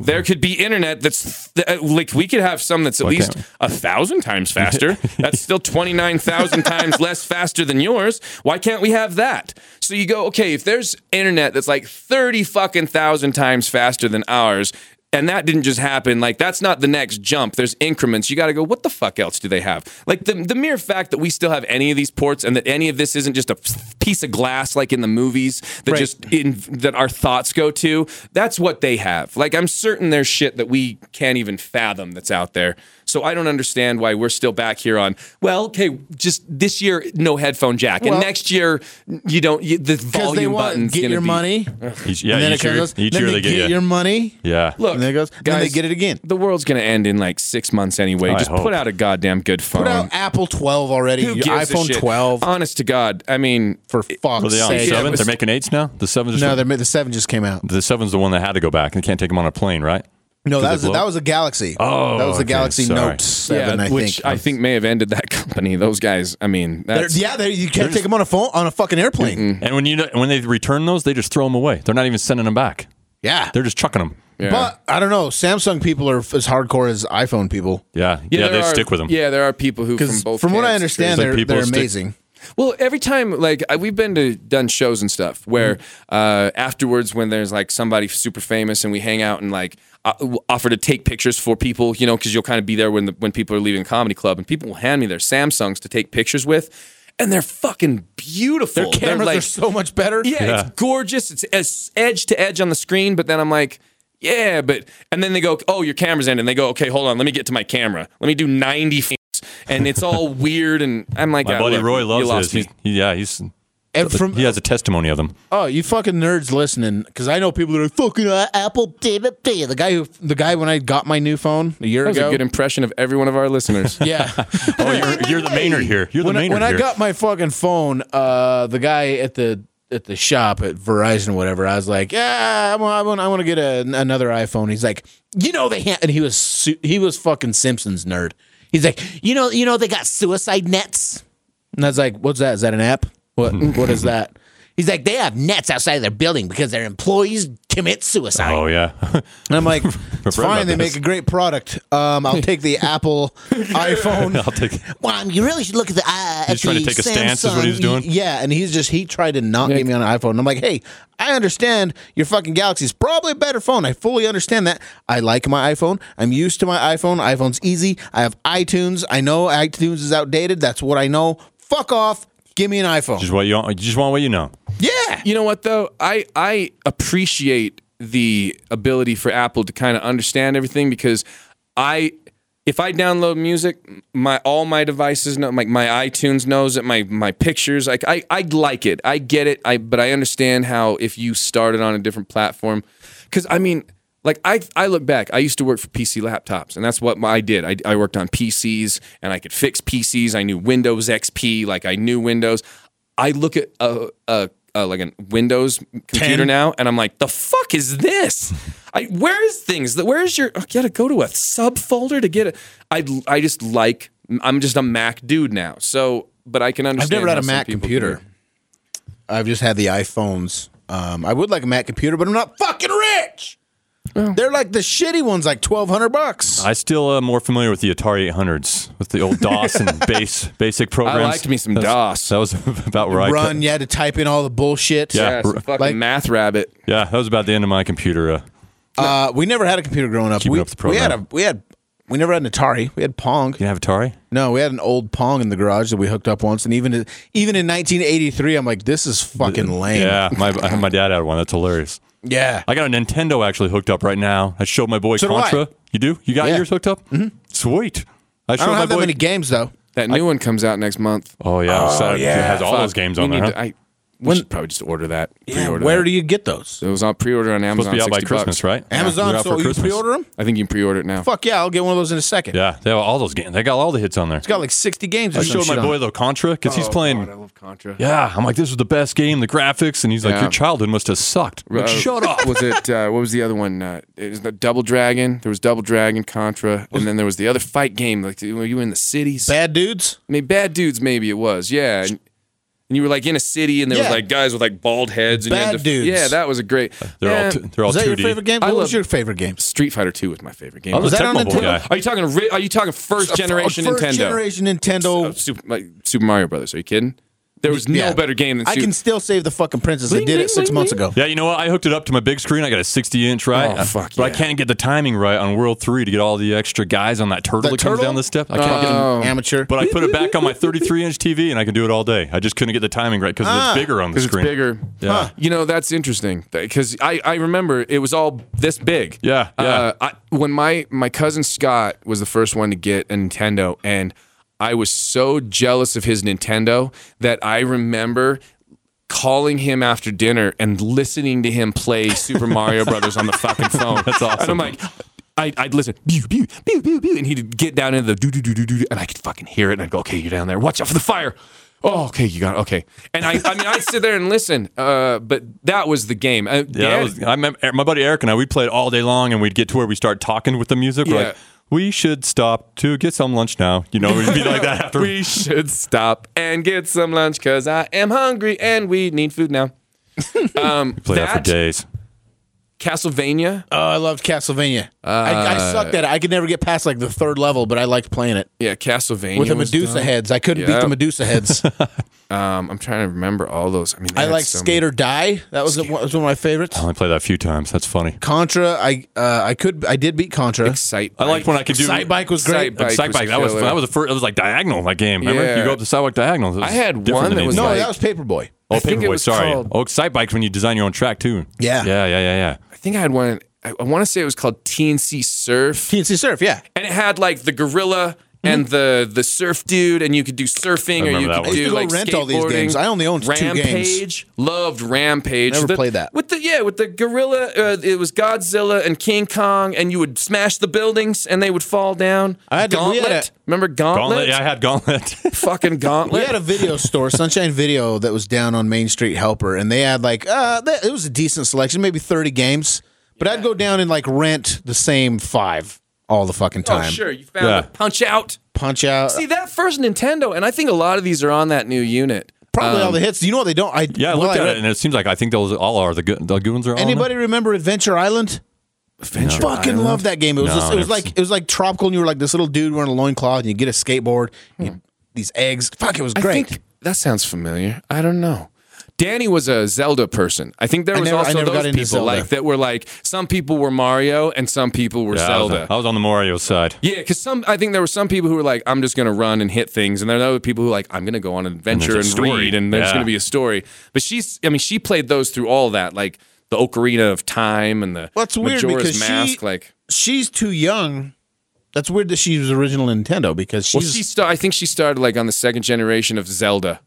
There could be internet that's th- uh, like we could have some that's at Why least a thousand times faster. That's still twenty nine thousand times less faster than yours. Why can't we have that? So you go, okay, if there's internet that's like thirty fucking thousand times faster than ours, and that didn't just happen, like that's not the next jump. There's increments. You got to go. What the fuck else do they have? Like the the mere fact that we still have any of these ports and that any of this isn't just a piece of glass like in the movies that Right. just in that our thoughts go to. That's what they have. Like I'm certain there's shit that we can't even fathom that's out there. So I don't understand why we're still back here on. Well, okay, just this year no headphone jack, and Well- next year you don't. You, the volume they want button's get gonna your be- money. Each, yeah, and then each it year, goes, each then year they they get you. your money. yeah. Look, And then it goes, then they get it again. The world's gonna end in like six months anyway. I Just hope. put out a goddamn good phone. Put out Apple 12 already. Who your gives a iPhone shit? 12 Honest to God, I mean, for fuck's Are they on sake. Seven? They're making eights now. The seven just No, they're, the seven just came out. the seven's the one that had to go back and can't take them on a plane, right? No, that was a, that was a Galaxy. Oh, that was the okay, Galaxy sorry. Note Seven. yeah, I which think. I think may have ended that company. Those guys, I mean, They're- yeah, they, you can't take them on a phone on a fucking airplane. And when you when they return those, they just throw them away. They're not even sending them back. Yeah, They're just chucking them. Yeah. But I don't know. Samsung people are as hardcore as iPhone people. Yeah, yeah, there they are- stick with them. Yeah, there are people who from Because both. from what I camps, understand, Like they're, people they're stick- amazing. Well, every time, like I, we've been to done shows and stuff where Mm-hmm. uh, afterwards, when there's like somebody super famous and we hang out and like uh, offer to take pictures for people, you know, because you'll kind of be there when the, when people are leaving comedy club and people will hand me their Samsungs to take pictures with, and they're fucking beautiful. Their cameras They're, like, are so much better. yeah, Yeah. it's gorgeous. It's, it's edge to edge on the screen, but then I'm like, yeah, but and then they go, oh, your camera's in, and they go, okay, hold on, let me get to my camera. Let me do 90 frames, and it's all weird, and I'm like, My "Ah, buddy look, Roy loves lost his. he, yeah, he's And from he has a testimony of them. oh, you fucking nerds listening, because I know people that are fucking uh, Apple. The guy who, the guy when I got my new phone a year That was ago. a good impression of every one of our listeners. yeah. Oh, you're, you're the Maynard here. You're the when I, Maynard when I got my fucking phone, uh, the guy at the at the shop at Verizon, or whatever, I was like, yeah, I want, I want, I want to get a, another iPhone. He's like, you know, they ha-, and he was su- he was fucking Simpsons nerd. He's like, you know, you know, they got suicide nets. And I was like, what's that? Is that an app? What what is that? He's like, they have nets outside of their building because their employees commit suicide. oh yeah, And I'm like, it's fine. They this. make a great product. Um, I'll take the Apple iPhone. I'll take. Well, you really should look at the. Uh, He's trying to take a stance is what he's doing? Yeah, and he's just he tried to not get me on an iPhone. And I'm like, hey, I understand your fucking Galaxy is probably a better phone. I fully understand that. I like my iPhone. I'm used to my iPhone. iPhone's easy. I have iTunes. I know iTunes is outdated. That's what I know. Fuck off. Give me an iPhone. Just what. You just want what you know. Yeah. You know what though? I I appreciate the ability for Apple to kind of understand everything because I if I download music, my all my devices know like my iTunes knows it, my my pictures, like I I like it. I get it. I but I understand how if you started on a different platform cuz I mean like I, I look back, I used to work for PC laptops, and that's what I did. I, I worked on PCs, and I could fix PCs. I knew Windows XP, like I knew Windows. I look at a, a, a like a Windows computer 10. now, and I'm like, the fuck is this? I where's things? Where's your? I gotta go to a subfolder to get it. I I just like I'm just a Mac dude now. So, but I can understand. I've never had a Mac computer. can- I've just had the iPhones. Um, I would like a Mac computer, but I'm not fucking rich. They're like the shitty ones, like twelve hundred bucks. I still am more familiar with the Atari 800s, with the old DOS and base basic programs. I liked me some That's- DOS. That was about where I Run, you had to type in all the bullshit. Yeah. Yeah, some r- fucking like- math rabbit. Yeah, that was about the end of my computer. Uh, Uh, we never had a computer growing up. Keeping We, up the we had a we had we never had an Atari. We had Pong. you have Atari? No, we had an old Pong in the garage that we hooked up once, and even even in 1983, I'm like, this is fucking lame. Yeah, my my dad had one. That's hilarious. Yeah. I got a Nintendo actually hooked up right now. I showed my boy So do Contra. You do? You got Yeah. yours hooked up? Mm-hmm. Sweet. I I showed don't my have boy. that many games though. That new one comes out next month. oh yeah, so it yeah. has all Fuck, those games we on there. need Huh? to- I, we should probably just order that. Pre-order Where that. do you get those? It was on pre-order on Amazon. Supposed Amazon. to be out by Christmas, bucks. right? Amazon. They're so you Christmas. pre-order them? I think you can pre-order it now. Fuck yeah, I'll get one of those in a second. Yeah, they have all those games. They got all the hits on there. It's got like 60 games. I showed my shit on boy it. though Contra because he's playing. Oh, God, I love Contra. Yeah, I'm like, this was the best game. The graphics, and he's like, Yeah. your childhood must have sucked. I'm like, Uh, Shut up. Was it? Uh, what was the other one? Uh, it was the Double Dragon. There was Double Dragon, Contra, and then there was the other fight game. Like, were you in the cities? Bad dudes. I mean, Bad Dudes. Maybe it was. Yeah. And, and you were like in a city, and there Yeah. was like guys with like bald heads. And you had Bad to- dudes. Yeah, that was a great. They're all t- they're all Is that your 2D. favorite game? I What was love- your favorite game? Street Fighter Two was my favorite game. I was Was a that on Tecmo Bowl Nintendo? guy. Are you talking? ri- Are you talking first generation First Nintendo? generation Nintendo. Uh, Super, like Super Mario Brothers. Are you kidding? There was no Yeah. better game than I can still save the fucking princess. I did bling, it six bling, months bling. ago. Yeah, you know what? I hooked it up to my big screen. I got a 60 inch, right? Oh, fuck But I can't get the timing right on World 3 to get all the extra guys on that turtle That that comes down the step. I can't get Oh. them. Amateur. But I put it back on my 33 inch TV and I can do it all day. I just couldn't get the timing right because Ah, it's bigger on the because it's screen. bigger. Yeah. You know that's interesting because I, I remember it was all this big. Yeah, yeah. Uh, I, when my my cousin Scott was the first one to get a Nintendo, and I was so jealous of his Nintendo that I remember calling him after dinner and listening to him play Super Mario Brothers on the fucking phone. That's awesome. And I'm like. I, I'd listen, pew, pew, pew, pew, pew, and he'd get down into the do do do do do, and I could fucking hear it, and I'd go, "Okay, you're down there. Watch out for the fire." Oh, okay, you got it. Okay, and I, I mean, I'd sit there and listen, uh, but that was the game. Uh, Yeah, Dad- that was, I remember my buddy Eric and I, we'd play it all day long and we'd get to where we start talking with the music. We're Yeah. like, we should stop to get some lunch now. You know, we'd be like that after. we should stop and get some lunch because I am hungry and we need food now. Um, played that for days. Castlevania. Oh, I loved Castlevania. I, I sucked at it. I could never get past like the third level, but I liked playing it Yeah, Castlevania with the Medusa dope. heads. I couldn't beat the Medusa heads. Um, I'm trying to remember all those. I mean, I had liked so Skate or Die. That was, was one of my favorites. I only played that a few times. That's funny. Contra. I uh, I could I did beat Contra. Excite. I liked when I could do Sight Bike was great. Sight Bike Sight was bike. That was that was the first. It was like diagonal. That game. Remember? Yeah. You go up the sidewalk diagonal. I had one that was no, days. like- that was Paperboy. Oh I think it Paperboy. was Sorry. called- Oh, Sight bike when you design your own track too. Yeah. Yeah. Yeah. Yeah. Yeah. I think I had one. I, I want to say it was called T&C Surf, T&C Surf. Yeah. and it had like the gorilla and the the surf dude, and you could do surfing, or you could one. I used do to go like rent all these skateboarding. games. I only owned two games. Rampage, loved Rampage. Never The- played that. with the yeah with the gorilla. Uh, it was Godzilla and King Kong, and you would smash the buildings, and they would fall down. I had to- we Gauntlet. had a- Remember Gauntlet? Gauntlet. Yeah, I had Gauntlet. Fucking Gauntlet. We had a video store, Sunshine Video, that was down on Main Street Helper, and they had like uh, they, it was a decent selection, maybe thirty games. But I'd go down and like rent the same five all the fucking time. oh time. sure, you found Yeah. a Punch Out. Punch out. See that first Nintendo, and I think a lot of these are on that new unit. Probably Um, all the hits. You know what they don't? I yeah, I well, looked at read- it and it seems like I think those all are the good. The good ones are all. in Anybody remember Adventure Island? Adventure Fucking love that game. It was No, just, it was like seen- it was like tropical, and you were like this little dude wearing a loincloth, and you get a skateboard, you, these eggs. Fuck, it was I great. think that sounds familiar. I don't know. Danny was a Zelda person. I think there I was never- I also never got those people Zelda. like that were like some people were Mario and some people were Yeah, I was, Zelda. I was on the Mario side. Yeah, because some I think there were some people who were like, I'm just gonna run and hit things, and there are other people who are like, I'm gonna go on an adventure and, there's read, and there's Yeah. gonna be a story. But she's, I mean, she played those through all that, like the Ocarina of Time and the Well, it's weird Majora's because she- Mask. like, She's too young. That's weird that she was original Nintendo because she's well, she sta- I think she started like on the second generation of Zelda.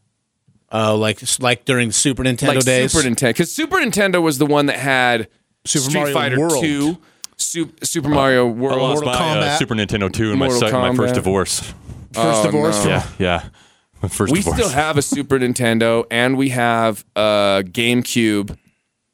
Uh, like like during the Super Nintendo like days. Super Nintendo, because Super Nintendo was the one that had Super Street Mario Fighter World. Two, Super, Super Mario I World. lost Mortal my uh, Super Nintendo 2 in my, Mortal sec- my first Kombat. divorce. First Oh, divorce. no. Yeah, yeah. My first we divorce. still have a Super Nintendo, and we have a GameCube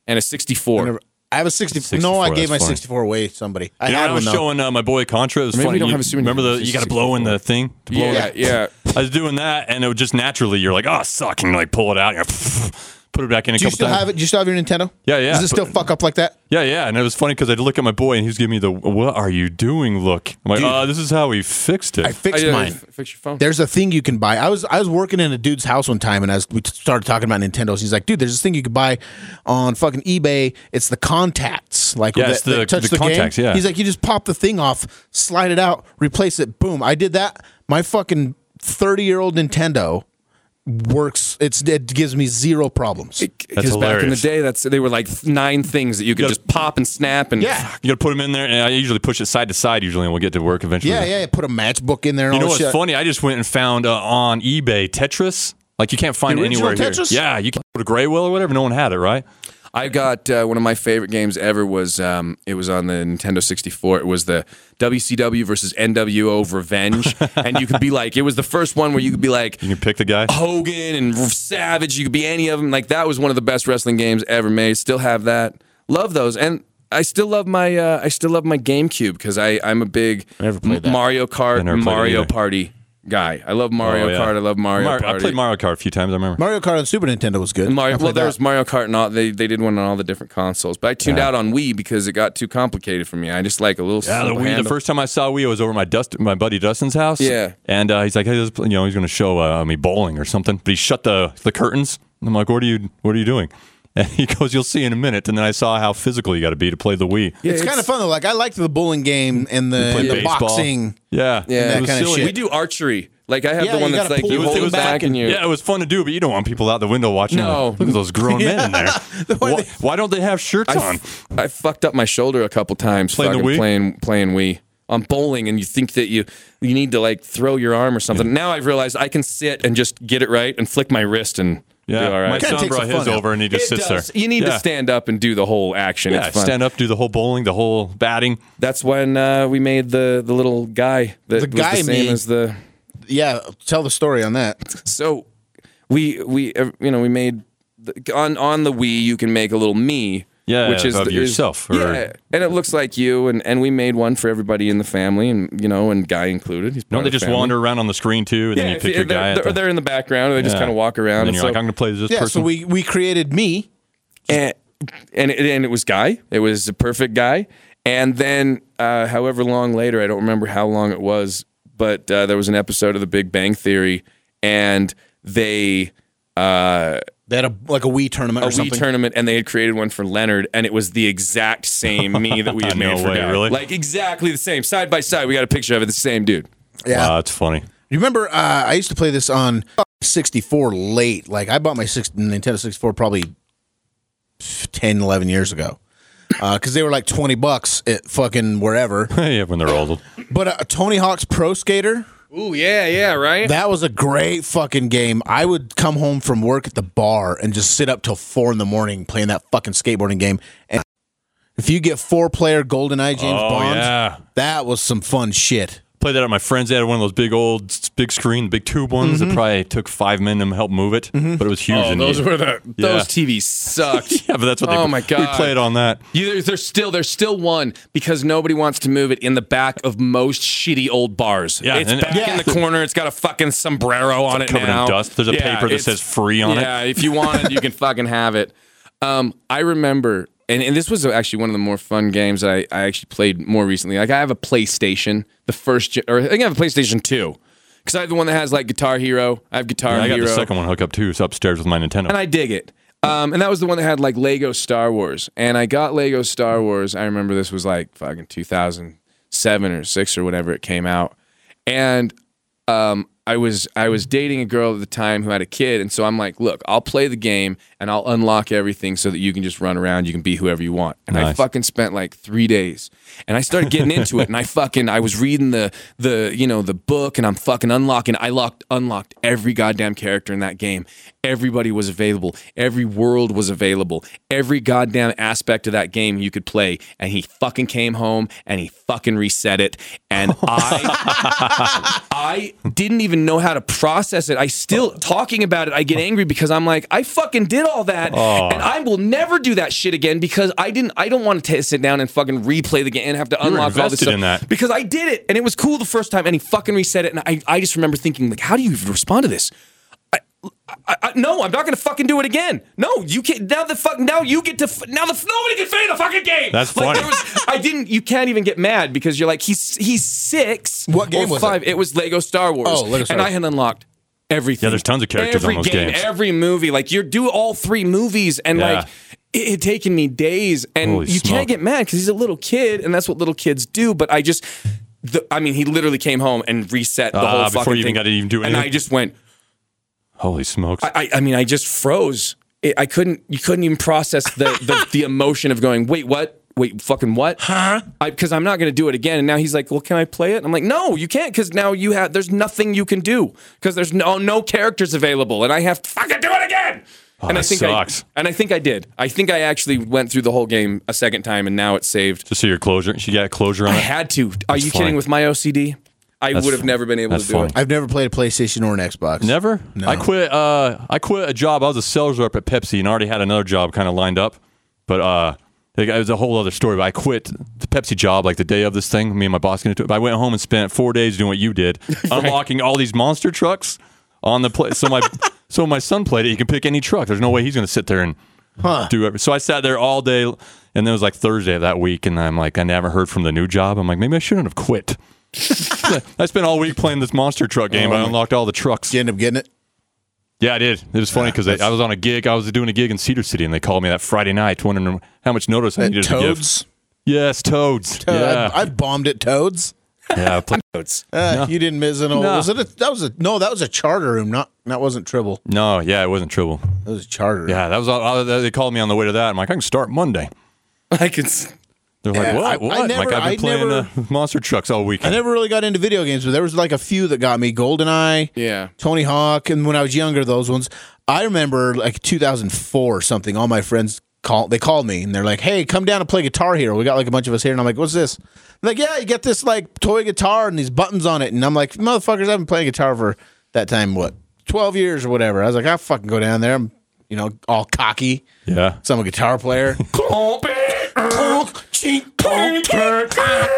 and a 64. I have a 60. 64, no, I gave my funny. 64 away to somebody. I You know, had I was one though. showing uh, my boy Contra. It was Maybe funny. we don't You have a Super remember Nintendo the you got to blow in the thing. To blow yeah, it? yeah. I was doing that, and it would just naturally. You're like, oh, suck, and you like pull it out, and you put it back in a Do you still times. have it? Do you still have your Nintendo? Yeah, yeah, Does it still but- fuck up like that? Yeah, yeah, and it was funny because I'd look at my boy, and he was giving me the "What are you doing?" look. I'm like, "Oh, this is how we fixed it." I fixed I, uh, mine. Fix your phone. There's a thing you can buy. I was I was working in a dude's house one time, and as we started talking about Nintendos, he's like, "Dude, there's this thing you could buy on fucking eBay. It's the contacts, like Yeah, that- it's the- that touch the game." contacts, yeah. He's like, "You just pop the thing off, slide it out, replace it. Boom." I did that. My fucking 30 year old Nintendo works. It's it gives me zero problems. Because back in the day, that's they were like nine things that you could gotta- just pop and snap and Yeah. you got to put them in there, and I usually push it side to side usually, and we'll get to work eventually. Yeah, yeah. Put a matchbook in there. And You know what's shit. funny? I just went and found uh, on eBay Tetris. Like you can't find The it anywhere Tetris? here. Yeah, you can put a gray will or whatever. No one had it, right? I got uh, one of my favorite games ever was um, it was on the Nintendo 64. It was the WCW versus NWO Revenge, and you could be like, it was the first one where you could be like You can pick the guy. Hogan and Savage. You could be any of them. Like that was one of the best wrestling games ever made. Still have that. Love those, and I still love my uh, I still love my GameCube because I I'm a big never played that. Mario Kart I never played Mario. Party guy. I love Mario Oh, yeah. Kart. I love Mario Mar- Party. I played Mario Kart a few times. I remember. Mario Kart on Super Nintendo was good. Mario, I well, there that. was Mario Kart, and all they they did one on all the different consoles. But I tuned out on Wii because it got too complicated for me. I just like a little. Yeah, the simple Wii. The first time I saw Wii, I was over my Dust, my buddy Dustin's house. Yeah. and uh, he's like, "Hey, this, you know, he's going to show uh, me bowling or something." But he shut the the curtains. And I'm like, "What are you? What are you doing?" And he goes, "You'll see in a minute." And then I saw how physical you got to be to play the Wii. Yeah, it's, kind of fun though. Like I liked the bowling game and the, play the boxing. Yeah, Yeah, it that kinda shit. We do archery. Like I have Yeah, the one that's like you the hold thing it back back and you. Yeah, it was fun to do, but you don't want people out the window watching. No. Look at those grown men in there. why, why don't they have shirts I, on? I fucked up my shoulder a couple times Playing the fucking Wii? playing playing Wii on bowling, and you think that you you need to like throw your arm or something. Now I've realized I can sit and just get it right and flick my wrist and Yeah, be all right. my Kinda son takes the brought his fun out. over and he just It sits does. there. You need yeah. to stand up and do the whole action. Yeah, it's fun. stand up, do the whole bowling, the whole batting. That's when uh, we made the the little guy that The was guy the same me- as the. Yeah, tell the story on that. So we we uh, you know we made the, on on the Wii you can make a little me. Yeah, which is of the- yourself, or- yeah, and it looks like you, and, and we made one for everybody in the family, and you know, and guy included. He's Don't they just family. wander around on the screen too, and Yeah, then you pick your they're, guy? they're, at the, they're in the background. and They just kind of walk around. and And you're so, like, I'm going to play this Yeah, person. so we we created me. and and it, and it was Guy. It was a perfect guy. And then, uh, however long later, I don't remember how long it was, but uh, there was an episode of The Big Bang Theory, and they uh, They had a like a Wii tournament a or Wii tournament, and they had created one for Leonard, and it was the exact same me that we had No made for way, Guy. really? Like exactly the same, side by side. We got a picture of it, the same dude. yeah. Wow, that's funny. You remember? Uh, I used to play this on 64 late. Like I bought my six, Nintendo 64 probably 10, 11 years ago. Because they were like 20 bucks at fucking wherever. yeah, when they're old. But uh, Tony Hawk's Pro Skater, Ooh, yeah, yeah, right. that was a great fucking game. I would come home from work at the bar and just sit up till four in the morning playing that fucking skateboarding game. And if you get four player GoldenEye James Oh, Bond, yeah. that was some fun shit. Played that at my friend's. They had one of those big old, big screen, big tube ones that probably took five men to help move it, but it was huge. oh, and those neat. were the Yeah. those TVs sucked. Yeah, but that's what they. Oh my god, We God. played on that. You, there's still there's still one because nobody wants to move it in the back of most shitty old bars. Yeah, it's and- back Yeah. in the corner. It's got a fucking sombrero on it covered in dust. There's a paper that says free on it. Yeah, if you want it, you can fucking have it. Um, I remember, and, and this was actually one of the more fun games that I, I actually played more recently. Like I have a PlayStation, the first, or I think I have a PlayStation Two, because I have the one that has like Guitar Hero. I have Guitar Yeah, I got Hero. the second one hooked up too. It's upstairs with my Nintendo. and I dig it. Um, and that was the one that had like Lego Star Wars. And I got Lego Star Wars. I remember this was like fucking 2007 or six or whatever it came out. And um, I was I was dating a girl at the time who had a kid, and so I'm like, look, I'll play the game and I'll unlock everything so that you can just run around, you can be whoever you want. And I fucking spent like three days, and I started getting into it, and I fucking I was reading the the you know the book, and I'm fucking unlocking. I locked unlocked every goddamn character in that game. Everybody was available. Every world was available. Every goddamn aspect of that game you could play. And he fucking came home and he fucking reset it. And I I didn't even know how to process it. I still talking about it, I get angry because I'm like, I fucking did all that. And I will never do that shit again because I didn't I don't want to sit down and fucking replay the game and have to unlock all this stuff. in that. Because I did it and it was cool the first time and he fucking reset it. And I, I just remember thinking, like, how do you even respond to this? I, I, no, I'm not going to fucking do it again. No, you can't. Now the fuck. Now you get to. f- Now the nobody can finish the fucking game. That's Like, funny. there was- I didn't. You can't even get mad because you're like he's he's six. What game or was five. It? was Lego Star Wars. Oh, Lego Star and I Wars. had unlocked everything. Yeah, there's tons of characters every on those game, games. Every movie, like you do all three movies, and Yeah. like it had taken me days, and Holy you smoke. can't get mad because he's a little kid, and that's what little kids do. But I just. The, I mean, he literally came home and reset the Ah, whole before fucking you even thing. got to even do And I just went, Holy smokes! I, I mean, I just froze. I couldn't. You couldn't even process the, the the emotion of going. Wait, what? Wait, fucking what? Huh? Because I'm not going to do it again. And now he's like, "Well, can I play it?" I'm like, "No, you can't." Because now you have. There's nothing you can do because there's no no characters available, and I have to fucking do it again. Oh, and I Oh, think sucks. I and I think I did. I think I actually went through the whole game a second time, and now it's saved. Just so your closure, you got closure on I it. had to. Are you funny. kidding? With my OCD, I That's would have fu- never been able that's to do funny. it. I've never played a PlayStation or an Xbox. Never. No. I quit. Uh, I quit a job. I was a sales rep at Pepsi and already had another job kind of lined up, but uh, it was a whole other story. But I quit the Pepsi job like the day of this thing. Me and my boss got into it. But I went home and spent four days doing what you did, unlocking all these monster trucks on the play. So my so my son played it. He can pick any truck. There's no way he's going to sit there and do everything. So I sat there all day, and then it was like Thursday of that week, and I'm like, I never heard from the new job. I'm like, maybe I shouldn't have quit. I spent all week playing this monster truck game. I unlocked all the trucks. Did you end up getting it? Yeah, I did. It was funny because I was on a gig. I was doing a gig in Cedar City, and they called me that Friday night, wondering how much notice I needed Toads? to give. Yes, Toads. Uh, yeah, I, I bombed at Toads. yeah. I played- Uh, You didn't miss an old. No. Was it? A, that was a no. That was a charter room. Not that wasn't Tribble. no, yeah, it wasn't trouble. It was a charter. room. Yeah, that was. all They called me on the way to that. I'm like, I can start Monday. I could. S- They're Yeah, like, what? I- I what? I'm never- like, I've been I playing never- uh, monster trucks all weekend. I never really got into video games, but there was like a few that got me. GoldenEye, Yeah. Tony Hawk, and when I was younger, those ones. I remember like 2004 or something. All my friends call they called me and they're like, "Hey, come down and play Guitar Hero." We got like a bunch of us here, and I'm like, "What's this?" They're like, yeah, you get this like toy guitar and these buttons on it, and I'm like, "Motherfuckers, I've been playing guitar for that time what 12 years or whatever." I was like, "I'll fucking go down there." I'm you know all cocky. yeah, So I'm a guitar player.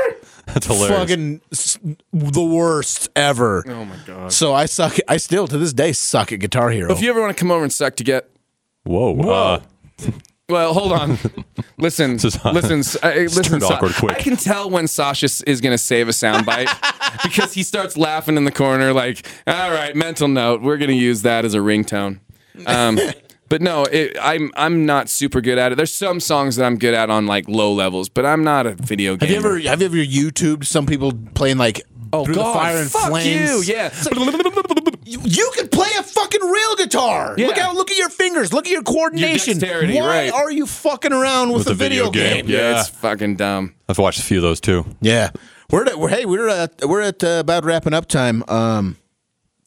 that's hilarious. fucking s- the worst ever. Oh my god. So I suck. I still to this day suck at Guitar Hero. If you ever want to come over and suck to get, Whoa. Uh, Well, hold on. Listen, is- listen, s- uh, listen. turned Sa- awkward quick. I can tell when Sasha s- is going to save a soundbite because he starts laughing in the corner, like, "All right, mental note, we're going to use that as a ringtone." Um, but no, it, I'm I'm not super good at it. There's some songs that I'm good at on like low levels, but I'm not a video game. Have you ever have you ever YouTubed some people playing like Oh through God, the fire and fuck flames? you! Yeah, You, you can play a fucking real guitar. Yeah. Look out! Look at your fingers. Look at your coordination. dexterity, Why right. are you fucking around with, With a a video video, game. game? yeah, Yeah. it's fucking dumb. I've watched a few of those too. Yeah, we're, at, we're hey we're at we're at uh, about wrapping up time. Um,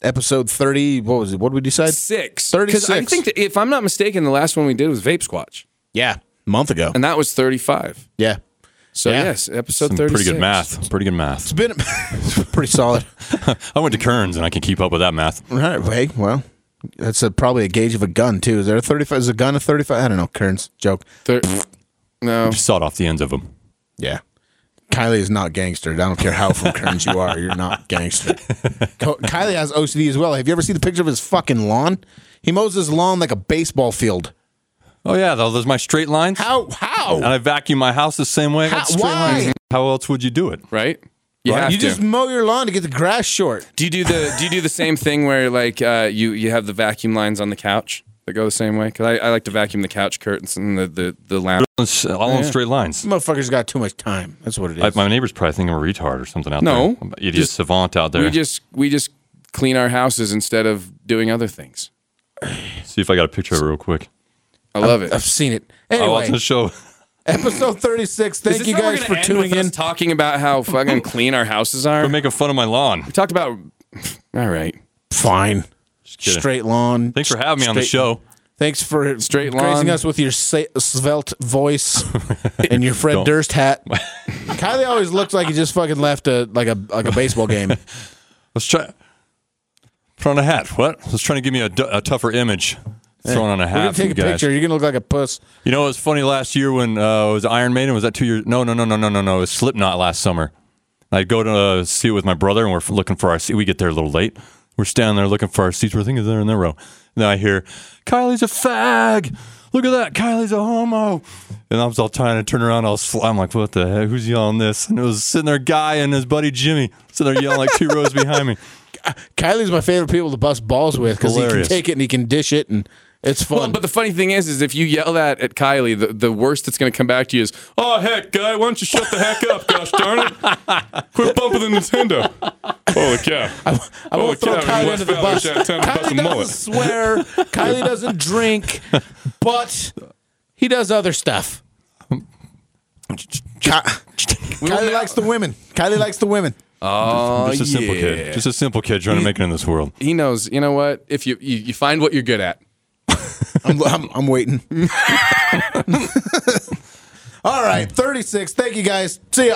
episode thirty. What was it? What did we decide? Six, because I think that if I'm not mistaken, the last one we did was Vape Squatch, Yeah, a month ago. and that was 35. Yeah, So Yeah. yes, episode Some 36. pretty good math. Pretty good math. it's been pretty solid. I went to Kearns and I can keep up with that math. right hey, well, that's a, probably a gauge of a gun too. Is there a thirty-five? Is a gun a thirty-five? I don't know. Kearns joke. Thir- no, Just sawed off the ends of them. Yeah. Kylie is not gangster. I don't care how from Kearns you are. You're not gangster. Kylie has OCD as well. Have you ever seen the picture of his fucking lawn? He mows his lawn like a baseball field. Oh yeah, though those my straight lines. How? How? And I vacuum my house the same way. I got How- straight why? lines. How else would you do it? right? You Right. have you to. just mow your lawn to get the grass short. do you do the Do you do the same thing where like uh, you you have the vacuum lines on the couch that go the same way? Because I, I like to vacuum the couch curtains and the the the lounge. It's all on straight lines. Motherfucker's got too much time. That's what it is. I, my neighbors probably think I'm a retard or something out No. there. I'm idiot Just- savant out there. We just we just clean our houses instead of doing other things. See if I got a picture of it real quick. I love it. I've seen it. I watched the show. episode 36. Thank you guys for end tuning with us in. talking about how fucking clean our houses are. We're making fun of my lawn. We talked about. All right. Fine. Kidding. Straight lawn. Thanks for having me on the Straight- show. Thanks for Straight gracing lawn. us with your sa- svelte voice and your Fred Don't. Durst hat. Kylie always looks like he just fucking left a like a like a baseball game. Let's try. Put on a hat. What? Let's trying to give me a, d- a tougher image. Throwing on a We're hat. gonna for take you a guys. picture. You're gonna look like a puss. You know, it was funny last year when uh, it was Iron Maiden. Was that two years? No, no, no, no, no, no, no. It was Slipknot last summer. I'd go to uh, see it with my brother, and we're looking for our seat. We get there a little late. We're standing there looking for our seats. We're thinking they're in their row. And then I hear, Kylie's a fag. Look at that. Kylie's a homo. And I was all trying to turn around. I was, fl- I'm like, what the heck? Who's yelling this? And it was sitting there, guy and his buddy Jimmy, sitting there yelling like two rows behind me. Kylie's my favorite people to bust balls with because he can Hilarious. take it and he can dish it and it's fun. Well, but the funny thing is, is if you yell that at Kylie, the, the worst that's going to come back to you is, "Oh heck, guy, why don't you shut the heck up? Gosh darn it, quit bumping the Nintendo." Holy cow! I Oh, won't throw yeah, Kylie under the bus. Shannon Town, bust a Kylie mullet. doesn't swear. Kylie doesn't drink, but he does other stuff. Ky- Kylie likes the women. Kylie likes the women. Oh Just a simple kid. Just a simple kid trying to make it in this world. he knows. You know what? If you you, you find what you're good at, I'm, I'm, I'm waiting. All right, 36. Thank you guys. See ya.